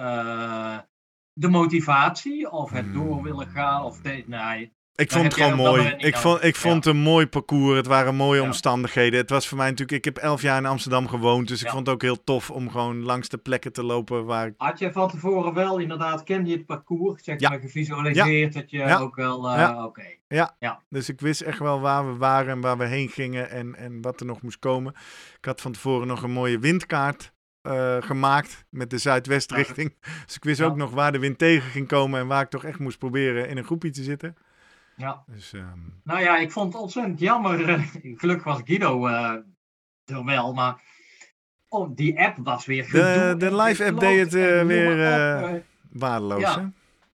de motivatie of het door hmm. willen gaan. Of de, nee, ik vond het gewoon mooi. Ik vond, ik vond het een mooi parcours. Het waren mooie omstandigheden. Het was voor mij natuurlijk... Ik heb elf jaar in Amsterdam gewoond. Dus ik vond het ook heel tof om gewoon langs de plekken te lopen waar... Had je van tevoren wel inderdaad... Kende je het parcours? Zeg maar gevisualiseerd dat je ook wel... Uh, Oké. Ja. ja, dus ik wist echt wel waar we waren en waar we heen gingen en, en wat er nog moest komen. Ik had van tevoren nog een mooie windkaart uh, gemaakt met de zuidwestrichting. Dus ik wist ook nog waar de wind tegen ging komen en waar ik toch echt moest proberen in een groepje te zitten. Ja. Dus, um... Nou ja, ik vond het ontzettend jammer. Eh, gelukkig was Guido uh, er wel, maar oh, die app was weer De, de live app deed het weer uh, waardeloos. Ja.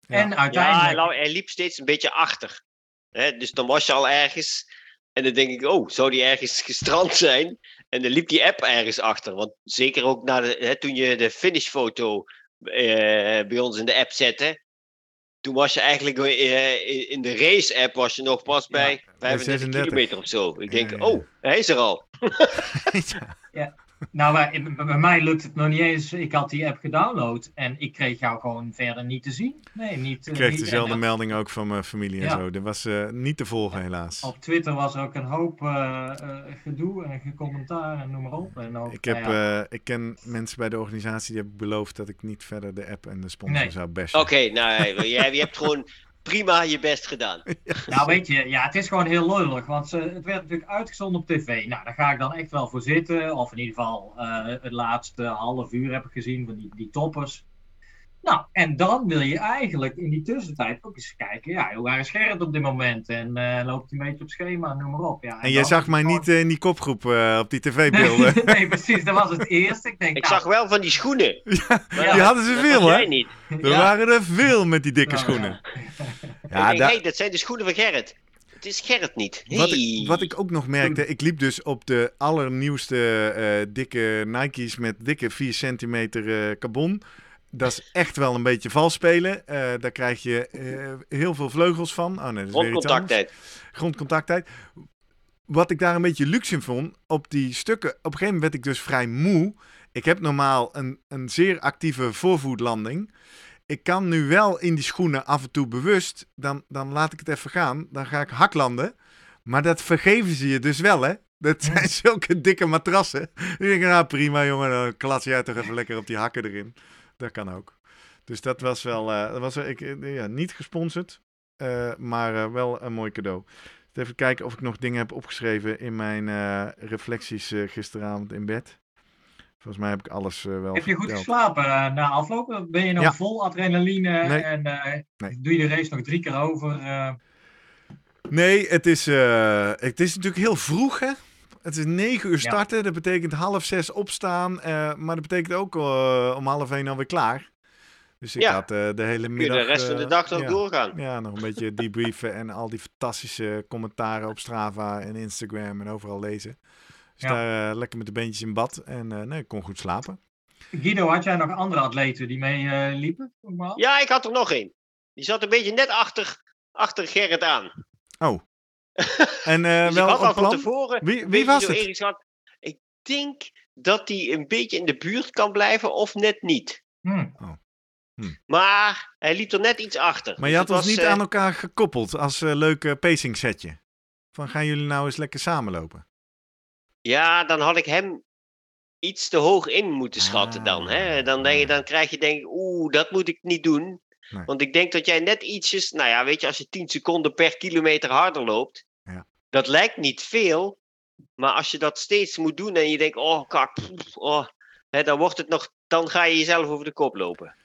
Hè? En uiteindelijk... Ja, hij liep steeds een beetje achter. Hè? Dus dan was je al ergens. En dan denk ik, oh, zou die ergens gestrand zijn? En dan liep die app ergens achter. Want zeker ook na de, hè, toen je de finishfoto uh, bij ons in de app zette. Toen was je eigenlijk uh, in de race-app was je nog pas bij ja, 35 kilometer of zo. Ik denk, oh, hij is er al. ja. Nou, bij, bij, mij lukt het nog niet eens. Ik had die app gedownload en ik kreeg jou gewoon verder niet te zien. Nee, niet. Ik kreeg dezelfde melding ook van mijn familie en zo. Dat was uh, niet te volgen, helaas. Op Twitter was ook een hoop uh, gedoe en commentaar en noem maar op. En ook, ik, heb, nou ik ken mensen bij de organisatie die hebben beloofd dat ik niet verder de app en de sponsor zou bashen. Oké, nou, jij, je hebt gewoon prima je best gedaan. Nou, weet je, ja, het is gewoon heel lullig. Want het werd natuurlijk uitgezonden op tv. Nou, daar ga ik dan echt wel voor zitten. Of in ieder geval uh, het laatste half uur heb ik gezien van die, die toppers. Nou, en dan wil je eigenlijk in die tussentijd ook eens kijken, ja, hoe is Gerrit op dit moment? En uh, loopt hij een beetje op schema, noem maar op. Ja, en, en jij zag mij niet uh, in die kopgroep uh, op die tv-beelden. Nee, nee, precies, dat was het eerste. Ik, denk, ik nou, zag wel van die schoenen. Ja, die hadden ze veel, hè? Niet. Er waren er veel met die dikke nou, schoenen. Ja, hey, dat zijn de schoenen van Gerrit. het is Gerrit niet. Wat, ik, wat ik ook nog merkte, ik liep dus op de allernieuwste uh, dikke Nike's met dikke 4 centimeter uh, carbon. Dat is echt wel een beetje vals spelen. Uh, daar krijg je heel veel vleugels van. Oh nee, dat is Grondcontacttijd. Grondcontacttijd. Wat ik daar een beetje luxe in vond, op die stukken, op een gegeven moment werd ik dus vrij moe. Ik heb normaal een, een zeer actieve voorvoetlanding ik kan nu wel in die schoenen af en toe bewust, dan, dan laat ik het even gaan. Dan ga ik haklanden. Maar dat vergeven ze je dus wel, hè? Dat zijn zulke dikke matrassen. Dan denk ik, nou prima jongen, dan klats jij toch even lekker op die hakken erin. Dat kan ook. Dus dat was wel, uh, dat was, ik, eh, ja, niet gesponsord, uh, maar wel een mooi cadeau. Even kijken of ik nog dingen heb opgeschreven in mijn reflecties gisteravond in bed. Volgens mij heb ik alles uh, wel. Heb je goed geslapen uh, na afloop? Ben je nog vol adrenaline en uh, doe je de race nog drie keer over? Nee, het is, het is natuurlijk heel vroeg, hè? Het is negen uur starten, dat betekent half zes opstaan, maar dat betekent ook om half één alweer klaar. Dus ik had de hele middag... Kun je de rest van de dag nog doorgaan? Ja, nog een beetje debriefen en al die fantastische commentaren op Strava en Instagram en overal lezen. Dus daar uh, lekker met de beentjes in bad en uh, nee, ik kon goed slapen. Guido, had jij nog andere atleten die mee uh, liepen? Ja, ik had er nog één. Die zat een beetje net achter, achter Gerrit aan. Oh. En dus wel ik had al van tevoren. Wie, wie was het? Had, ik denk dat hij een beetje in de buurt kan blijven of net niet. Hmm. Oh. Hm. Maar hij liep er net iets achter. Maar je dus had ons niet aan elkaar gekoppeld als uh, leuk pacing setje. Van gaan jullie nou eens lekker samenlopen? Ja, dan had ik hem iets te hoog in moeten schatten dan. Hè? Ah, dan, denk je, dan krijg je denk ik, oeh, dat moet ik niet doen. Want ik denk dat jij net ietsjes, nou ja, weet je, als je 10 seconden per kilometer harder loopt. Dat lijkt niet veel. Maar als je dat steeds moet doen en je denkt, oh kak, oh, hè, dan wordt het nog, dan ga je jezelf over de kop lopen.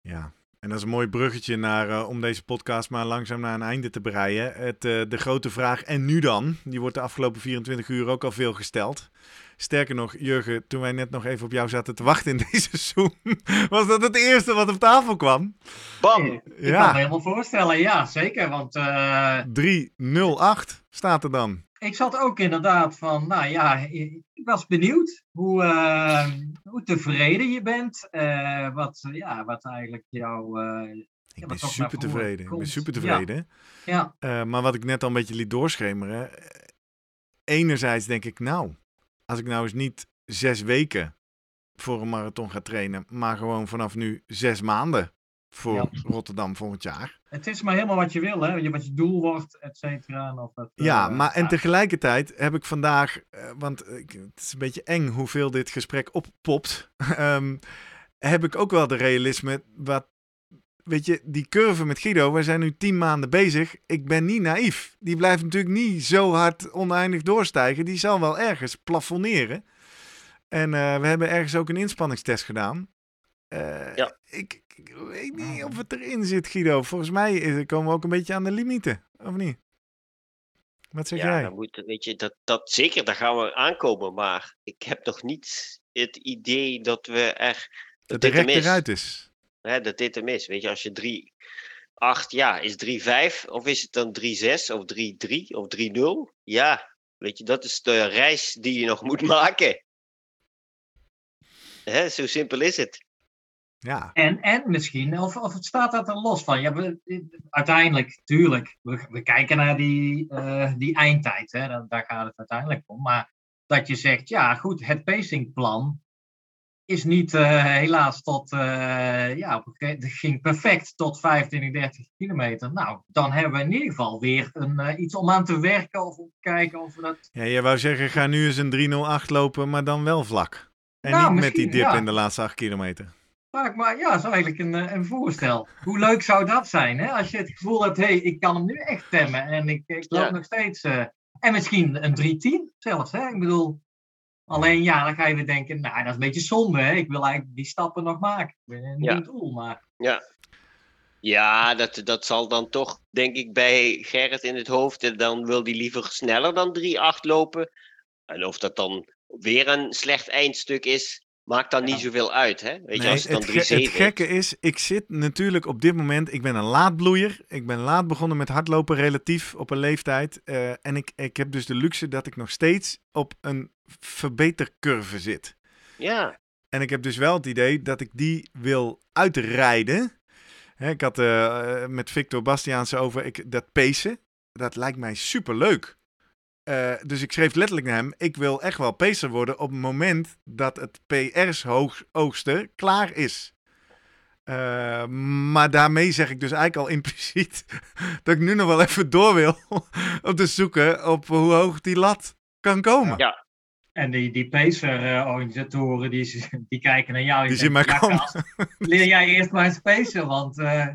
Ja, en dat is een mooi bruggetje naar, uh, om deze podcast maar langzaam naar een einde te breien. Het, uh, de grote vraag, en nu dan? Die wordt de afgelopen 24 uur ook al veel gesteld. Sterker nog, Jurgen, toen wij net nog even op jou zaten te wachten in deze Zoom, was dat het eerste wat op tafel kwam. Bam! Ik ja. kan me helemaal voorstellen, ja, zeker. Want, uh... Eh, 308 staat er dan. Ik zat ook inderdaad van, nou ja, ik was benieuwd hoe, uh, hoe tevreden je bent. Uh, wat, ja, wat eigenlijk jouw. Uh, ik ben super tevreden. Ik ben super tevreden. Ja. ja. maar wat ik net al een beetje liet doorschemeren. Enerzijds denk ik, nou, als ik nou eens niet zes weken voor een marathon ga trainen, maar gewoon vanaf nu zes maanden voor Rotterdam volgend jaar. Het is maar helemaal wat je wil, hè? wat je doel wordt, et cetera. Of dat, ja, uh, maar en tegelijkertijd heb ik vandaag, uh, want uh, het is een beetje eng hoeveel dit gesprek oppopt, um, heb ik ook wel de realisme, wat, weet je, die curve met Guido, we zijn nu tien maanden bezig, ik ben niet naïef. Die blijft natuurlijk niet zo hard oneindig doorstijgen, die zal wel ergens plafonneren. En we hebben ergens ook een inspanningstest gedaan. ja. Ik, ik weet niet of het erin zit, Guido. Volgens mij komen we ook een beetje aan de limieten, of niet? Wat zeg ja, jij? Dan moet, weet je, dat, dat, zeker, daar gaan we aankomen. Maar ik heb nog niet het idee dat we er... Dat, de eruit is. Hè, dat dit hem is. Weet je, als je 3, 8, ja, is 3-5 of is het dan 3-6 of 3-3 of 3-0? Ja, weet je, dat is de reis die je nog moet maken. Hè, zo simpel is het. Ja. En, en misschien, of, of het staat dat er los van? Ja, we, uiteindelijk, tuurlijk, we, we kijken naar die, uh, die eindtijd, hè, daar, daar, gaat het uiteindelijk om. Maar dat je zegt, ja goed, het pacingplan is niet uh, helaas tot, uh, ja, het ging perfect tot 25, 30 kilometer. Nou, dan hebben we in ieder geval weer een, iets om aan te werken of om te kijken of we dat... Ja, je wou zeggen, ga nu eens een 308 lopen, maar dan wel vlak. En nou, niet met die dip ja. in de laatste 8 kilometer. Vaak, maar ja, dat is eigenlijk een, eh, een voorstel. Hoe leuk zou dat zijn, hè? Als je het gevoel hebt, hé, hey, ik kan hem nu echt temmen en ik, ik loop ja. nog steeds... Uh, en misschien een 310 zelfs, hè? Ik bedoel, alleen ja, dan ga je weer denken, nou, dat is een beetje zonde, hè? Ik wil eigenlijk die stappen nog maken. Ik ben niet ja. doel, maar... Ja, ja dat, dat zal dan toch, denk ik, bij Gerrit in het hoofd. Dan wil hij liever sneller dan 3-8 lopen. En of dat dan weer een slecht eindstuk is, maakt dan niet zoveel uit, hè? Weet je, als het, dan het, het gekke is, ik zit natuurlijk op dit moment, ik ben een laadbloeier. Ik ben laat begonnen met hardlopen relatief op een leeftijd. Uh, en ik, ik heb dus de luxe dat ik nog steeds op een verbetercurve zit. Ja. En ik heb dus wel het idee dat ik die wil uitrijden. Hè, ik had uh, met Victor Bastiaans over ik, dat pacen. Dat lijkt mij super leuk. Uh, dus ik schreef letterlijk naar hem: Ik wil echt wel pacer worden op het moment dat het PR's-oogsten klaar is. Uh, maar daarmee zeg ik dus eigenlijk al impliciet dat ik nu nog wel even door wil om te zoeken op hoe hoog die lat kan komen. Ja, en die, die Pacer-organisatoren, die, die kijken naar jou. Die zien mij komen. Leer jij eerst maar eens Pacer, want uh,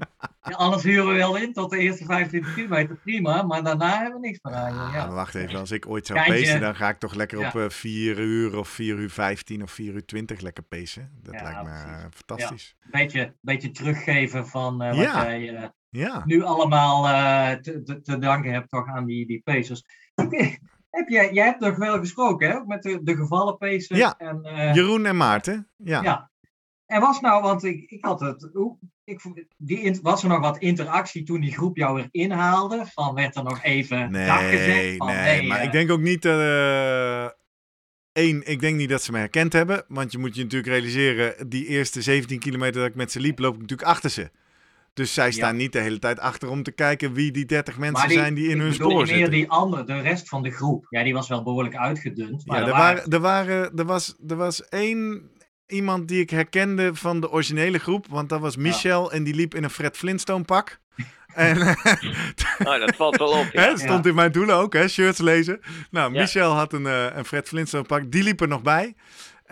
anders huren we wel in tot de eerste 25 kilometer, prima. Maar daarna hebben we niks meer aan je. Ja. wacht even, als ik ooit zou pacen, dan ga ik toch lekker op uh, eh, 4 uur of 4 uur 15 of 4 uur 20 lekker pacen. Dat lijkt me uh, fantastisch. Een beetje, beetje teruggeven van wat jij nu allemaal te, te, te, danken hebt toch aan die, die Pacers. Heb jij, jij hebt toch wel gesproken, hè? Met de, de. Ja, en, uh, Jeroen en Maarten. Ja. ja. En was nou, want ik, ik had het. Ik, die, was er nog wat interactie toen die groep jou weer inhaalde? Van werd er nog even nee, gezegd? Van, nee, maar uh, ik denk ook niet. Uh, Eén, ik denk niet dat ze me herkend hebben. Want je moet je natuurlijk realiseren, die eerste 17 kilometer dat ik met ze liep, loop ik natuurlijk achter ze. Dus zij staan niet de hele tijd achter om te kijken wie die 30 mensen zijn die in hun spoor zitten. meer die andere, de rest van de groep. Ja, die was wel behoorlijk uitgedund. Maar ja, er, waren... er, waren, er, was, er was één iemand die ik herkende van de originele groep. Want dat was Michel en die liep in een Fred Flintstone pak. En, oh, dat valt wel op. Ja. stond in mijn doelen ook, hè, shirts lezen. Nou, Michel had een, uh, een Fred Flintstone pak. Die liep er nog bij.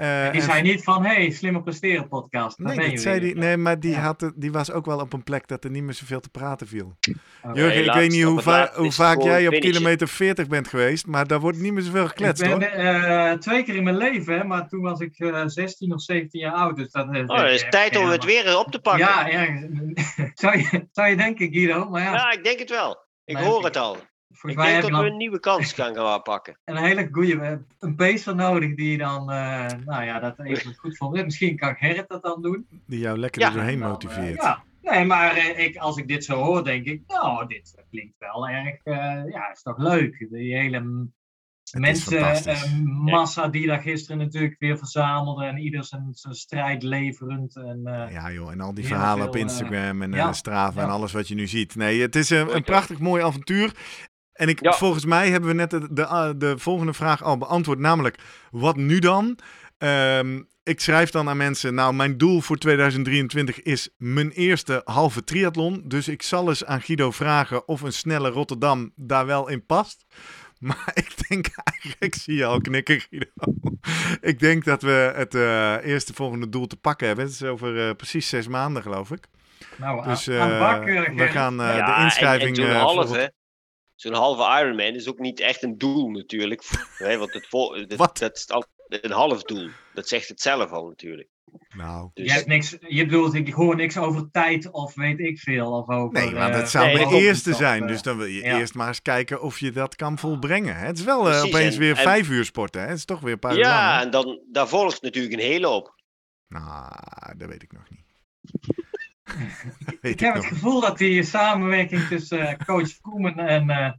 Uh, die zei niet van, hey, slimmer presteren podcast. nee, dat zei die, nee, maar die, had, die was ook wel op een plek dat er niet meer zoveel te praten viel. Okay. Jurgen, ik weet niet hoe, va hoe vaak jij op kilometer 40 bent geweest, maar daar wordt niet meer zoveel gekletst, ik ben, hoor. Uh, twee keer in mijn leven, maar toen was ik uh, eh, 16 of 17 jaar oud. Dus dat, oh, het is tijd om het weer op te pakken. Ja, ja zou, je, zou je denken, Guido. Maar ja. ja, ik denk het wel. Ik hoor het al. Volgens ik denk dat we een nieuwe kans gaan gaan pakken. Een hele goede, een pacer nodig die dan, uh, nou ja, dat even goed vond. Misschien kan Gerrit dat dan doen. Die jou lekker ja. doorheen eh, motiveert. ja. Nee, maar uh, ik, als ik dit zo hoor, denk ik, nou, dit klinkt wel erg, ja, is toch leuk. Die hele mensenmassa die daar gisteren natuurlijk weer verzamelde en ieder zijn, zijn strijd leverend. En, ja joh, en al die verhalen op Instagram en ja, Strava en alles wat je nu ziet. Nee, het is een, een prachtig mooi avontuur. En ik, volgens mij hebben we net de, de, eh, de, volgende vraag al beantwoord, namelijk wat nu dan? Um, ik schrijf dan aan mensen, nou mijn doel voor 2023 is mijn eerste halve triathlon. Dus ik zal eens aan Guido vragen of een snelle Rotterdam daar wel in past. Maar ik denk eigenlijk, ik zie je al knikken Guido. ik denk dat we het uh, eerste volgende doel te pakken hebben. Het is over uh, precies zes maanden geloof ik. Nou, dus uh, bak, we gaan ja, de inschrijving... Hè? Zo'n halve Ironman is ook niet echt een doel natuurlijk. hè, want het vol, dat, dat is al een half doel. Dat zegt het zelf al natuurlijk. Nou. Dus... Je, hebt niks, je bedoelt, ik hoor niks over tijd of weet ik veel. Of over, nee, maar dat uh, zou nee, mijn eerste zijn. Dus dan wil je ja. eerst maar eens kijken of je dat kan volbrengen. Het is wel uh, opeens en, weer en, vijf uur sporten. Hè? Het is toch weer een paar uur Ja, en dan, daar volgt natuurlijk een hele op. Nou, dat weet ik nog niet. Ik heb het gevoel dat die samenwerking tussen uh, coach Koeman en uh,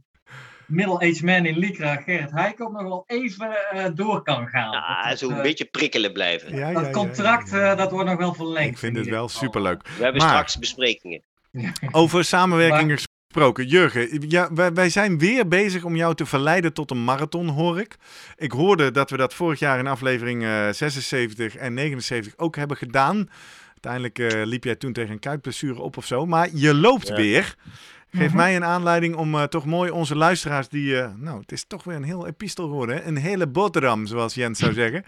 middle-aged man in Lycra, Gerrit Heikop, nog wel even uh, door kan gaan. Ja, dat, zo een beetje prikkelen blijven. Ja, dat contract, dat wordt nog wel verlengd. Ik vind het wel superleuk. We hebben maar, straks besprekingen. Over samenwerking maar, gesproken. Jurgen, ja, wij, wij, zijn weer bezig om jou te verleiden tot een marathon, hoor ik. Ik hoorde dat we dat vorig jaar in aflevering 76 en 79 ook hebben gedaan. Uiteindelijk uh, liep jij toen tegen een kuitblessure op of zo. Maar je loopt ja. weer. Geeft mm mij een aanleiding om uh, toch mooi onze luisteraars die... Uh, nou, het is toch weer een heel epistel geworden. Hè? Een hele boterham, zoals Jens zou zeggen.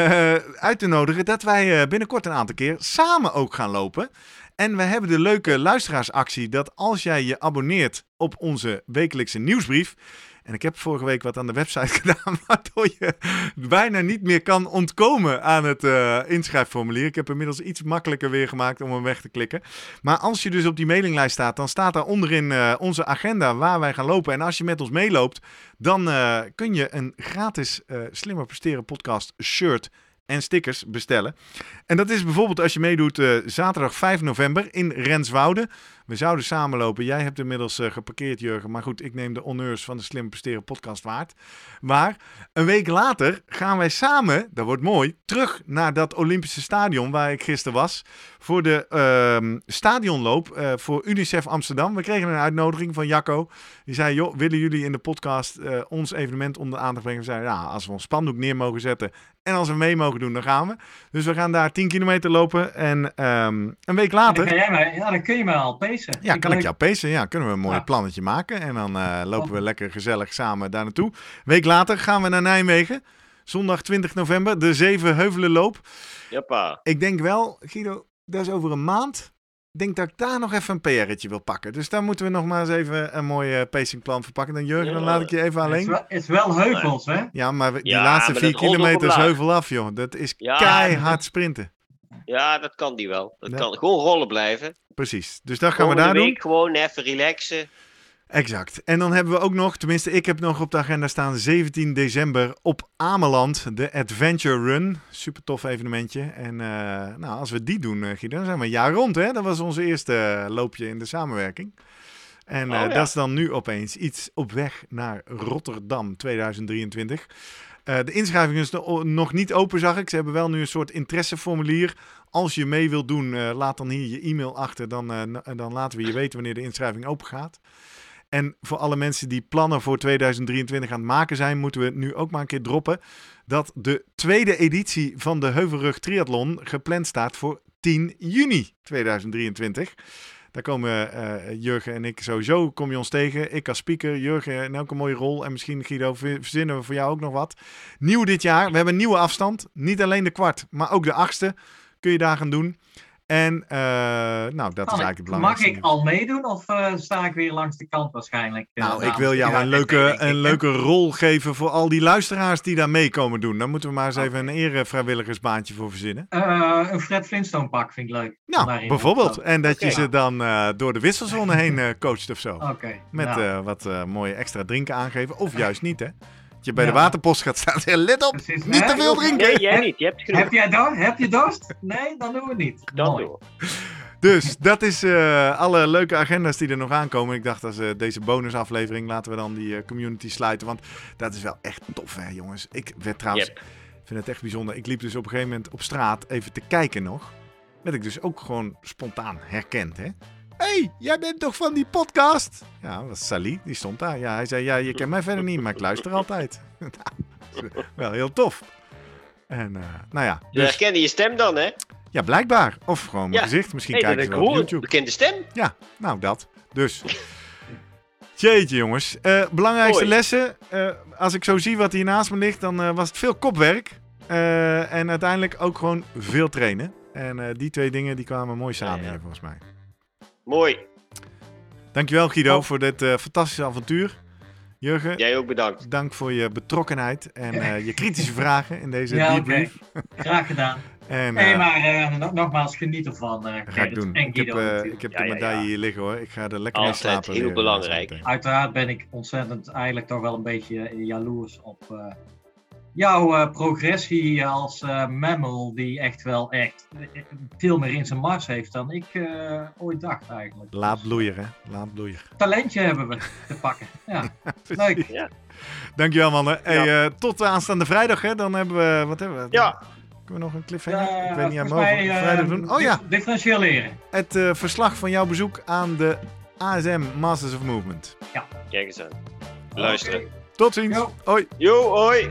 uit te nodigen dat wij binnenkort een aantal keer samen ook gaan lopen. En we hebben de leuke luisteraarsactie dat als jij je abonneert op onze wekelijkse nieuwsbrief en ik heb vorige week wat aan de website gedaan, waardoor je bijna niet meer kan ontkomen aan het uh, inschrijfformulier. Ik heb inmiddels iets makkelijker weer gemaakt om hem weg te klikken. Maar als je dus op die mailinglijst staat, dan staat daar onderin uh, onze agenda waar wij gaan lopen. En als je met ons meeloopt, dan uh, kun je een gratis Slimmer Presteren podcast shirt en stickers bestellen. En dat is bijvoorbeeld als je meedoet zaterdag 5 november in Renswoude. We zouden samenlopen. Jij hebt inmiddels uh, geparkeerd, Jurgen. Maar goed, ik neem de honneurs van de Slim Presteren podcast waard. Maar een week later gaan wij samen, dat wordt mooi, terug naar dat Olympische stadion waar ik gisteren was. Voor de uh, stadionloop uh, voor UNICEF Amsterdam. We kregen een uitnodiging van Jacco. Die zei, joh, willen jullie in de podcast ons evenement onder de aandacht brengen? We zeiden, ja, als we ons spandoek neer mogen zetten en als we mee mogen doen, dan gaan we. Dus we gaan daar 10 kilometer lopen. En um, een week later. Dan, mij, ja, dan kun je me al Ja, kan ik jou pacen? Ja, kunnen we een mooi plannetje maken. En dan uh, lopen we lekker gezellig samen daar naartoe. Een week later gaan we naar Nijmegen. Zondag 20 november, de Zeven Heuvelenloop. Joppa. Ik denk wel, Guido, dat is over een maand. Ik denk dat ik daar nog even een PR'tje wil pakken. Dus daar moeten we nog maar eens even een mooi uh, pacingplan voor pakken. Dan Jurgen, dan laat ik je even alleen. Het is wel, heuvels, hè? Ja, maar die laatste vier kilometer is heuvel af, joh. Dat is keihard sprinten. Ja, dat kan die wel. Dat kan gewoon rollen blijven. Precies. Dus dat gaan we daar doen. gewoon even relaxen. Exact. En dan hebben we ook nog, tenminste ik heb nog op de agenda staan, 17 december op Ameland, de Adventure Run. Super tof evenementje. En uh, nou, als we die doen, uh, Guido, dan zijn we een jaar rond. Hè? Dat was onze eerste uh, loopje in de samenwerking. En oh, ja. dat is dan nu opeens iets op weg naar Rotterdam 2023. De inschrijving is nog niet open, zag ik. Ze hebben wel nu een soort interesseformulier. Als je mee wilt doen, laat dan hier je e-mail achter. Dan, dan laten we je weten wanneer de inschrijving open gaat. En voor alle mensen die plannen voor 2023 aan het maken zijn, moeten we nu ook maar een keer droppen dat de tweede editie van de Heuvelrug Triathlon gepland staat voor 10 juni 2023. Daar komen uh, Jurgen en ik sowieso, kom je ons tegen. Ik als speaker, Jurgen in elke mooie rol. En misschien Guido, verzinnen we voor jou ook nog wat. Nieuw dit jaar, we hebben een nieuwe afstand. Niet alleen de kwart, maar ook de achtste kun je daar gaan doen. En uh, nou, dat is eigenlijk het belangrijkste. Mag ik al meedoen of uh, sta ik weer langs de kant waarschijnlijk? Uh, nou, ik wil jou een leuke, een leuke rol geven voor al die luisteraars die daar mee komen doen. Dan moeten we maar eens even een ere vrijwilligersbaantje voor verzinnen. een Fred Flintstone pak vind ik leuk. Nou, bijvoorbeeld. En dat je ze dan door de wisselzone heen coacht of zo. Oké. Met nou. wat mooie extra drinken aangeven. Of juist niet, hè? Je bij de waterpost gaat staan. Let op, niet te veel drinken. Nee, jij niet. Je hebt genoeg. Heb jij dorst? Heb je dorst? Nee, dan doen we het niet. Dan doen Dus dat is uh, alle leuke agenda's die er nog aankomen. Ik dacht, als uh, deze bonusaflevering laten we dan die uh, community sluiten. Want dat is wel echt tof, hè, jongens. Ik werd trouwens, yep. vind het echt bijzonder. Ik liep dus op een gegeven moment op straat even te kijken nog. Werd ik dus ook gewoon spontaan herkend, hè hey, jij bent toch van die podcast? Ja, dat was Sally, die stond daar. Ja, hij zei, ja, je kent mij verder niet, maar ik luister altijd. wel heel tof. En, uh, nou ja. Dus... Je herkende je stem dan, hè? Ja, blijkbaar. Of gewoon mijn gezicht. Misschien hey, kijken ze wel op YouTube. Bekende stem? Ja, nou dat. Dus... Jeetje jongens. Uh, belangrijkste Hoi. lessen. Uh, als ik zo zie wat hier naast me ligt, dan was het veel kopwerk. en uiteindelijk ook gewoon veel trainen. En die twee dingen die kwamen mooi samen ja, ja. hier volgens mij. Mooi. Dankjewel Guido oh. voor dit uh, fantastische avontuur. Jurgen. Jij ook bedankt. Dank voor je betrokkenheid en uh, je kritische vragen in deze ja, debrief. Okay. Graag gedaan. en, nee, uh, maar nogmaals, geniet ervan. ga ik doen. ik heb, ik heb ja, de medaille ja, hier liggen hoor. Ik ga er lekker Altijd mee slapen. heel belangrijk. Uiteraard ben ik ontzettend eigenlijk toch wel een beetje jaloers op jouw uh, progressie als uh, mammal, die echt wel echt veel meer in zijn mars heeft dan ik uh, ooit dacht eigenlijk. Laat bloeien, hè? Laat bloeien. Talentje hebben we te pakken. Ja, leuk. Ja. Dankjewel, mannen. Hey, ja. tot aanstaande vrijdag, hè? Dan hebben we, wat hebben we? Ja. Kunnen we nog een cliffhanger? ik weet niet aan mogen. vrijdag doen. Oh ja. Differentieel leren. Het verslag van jouw bezoek aan de ASM Masters of Movement. Ja. Kijk eens aan. Luisteren. Okay. Tot ziens. Yo. Hoi. Yo, hoi.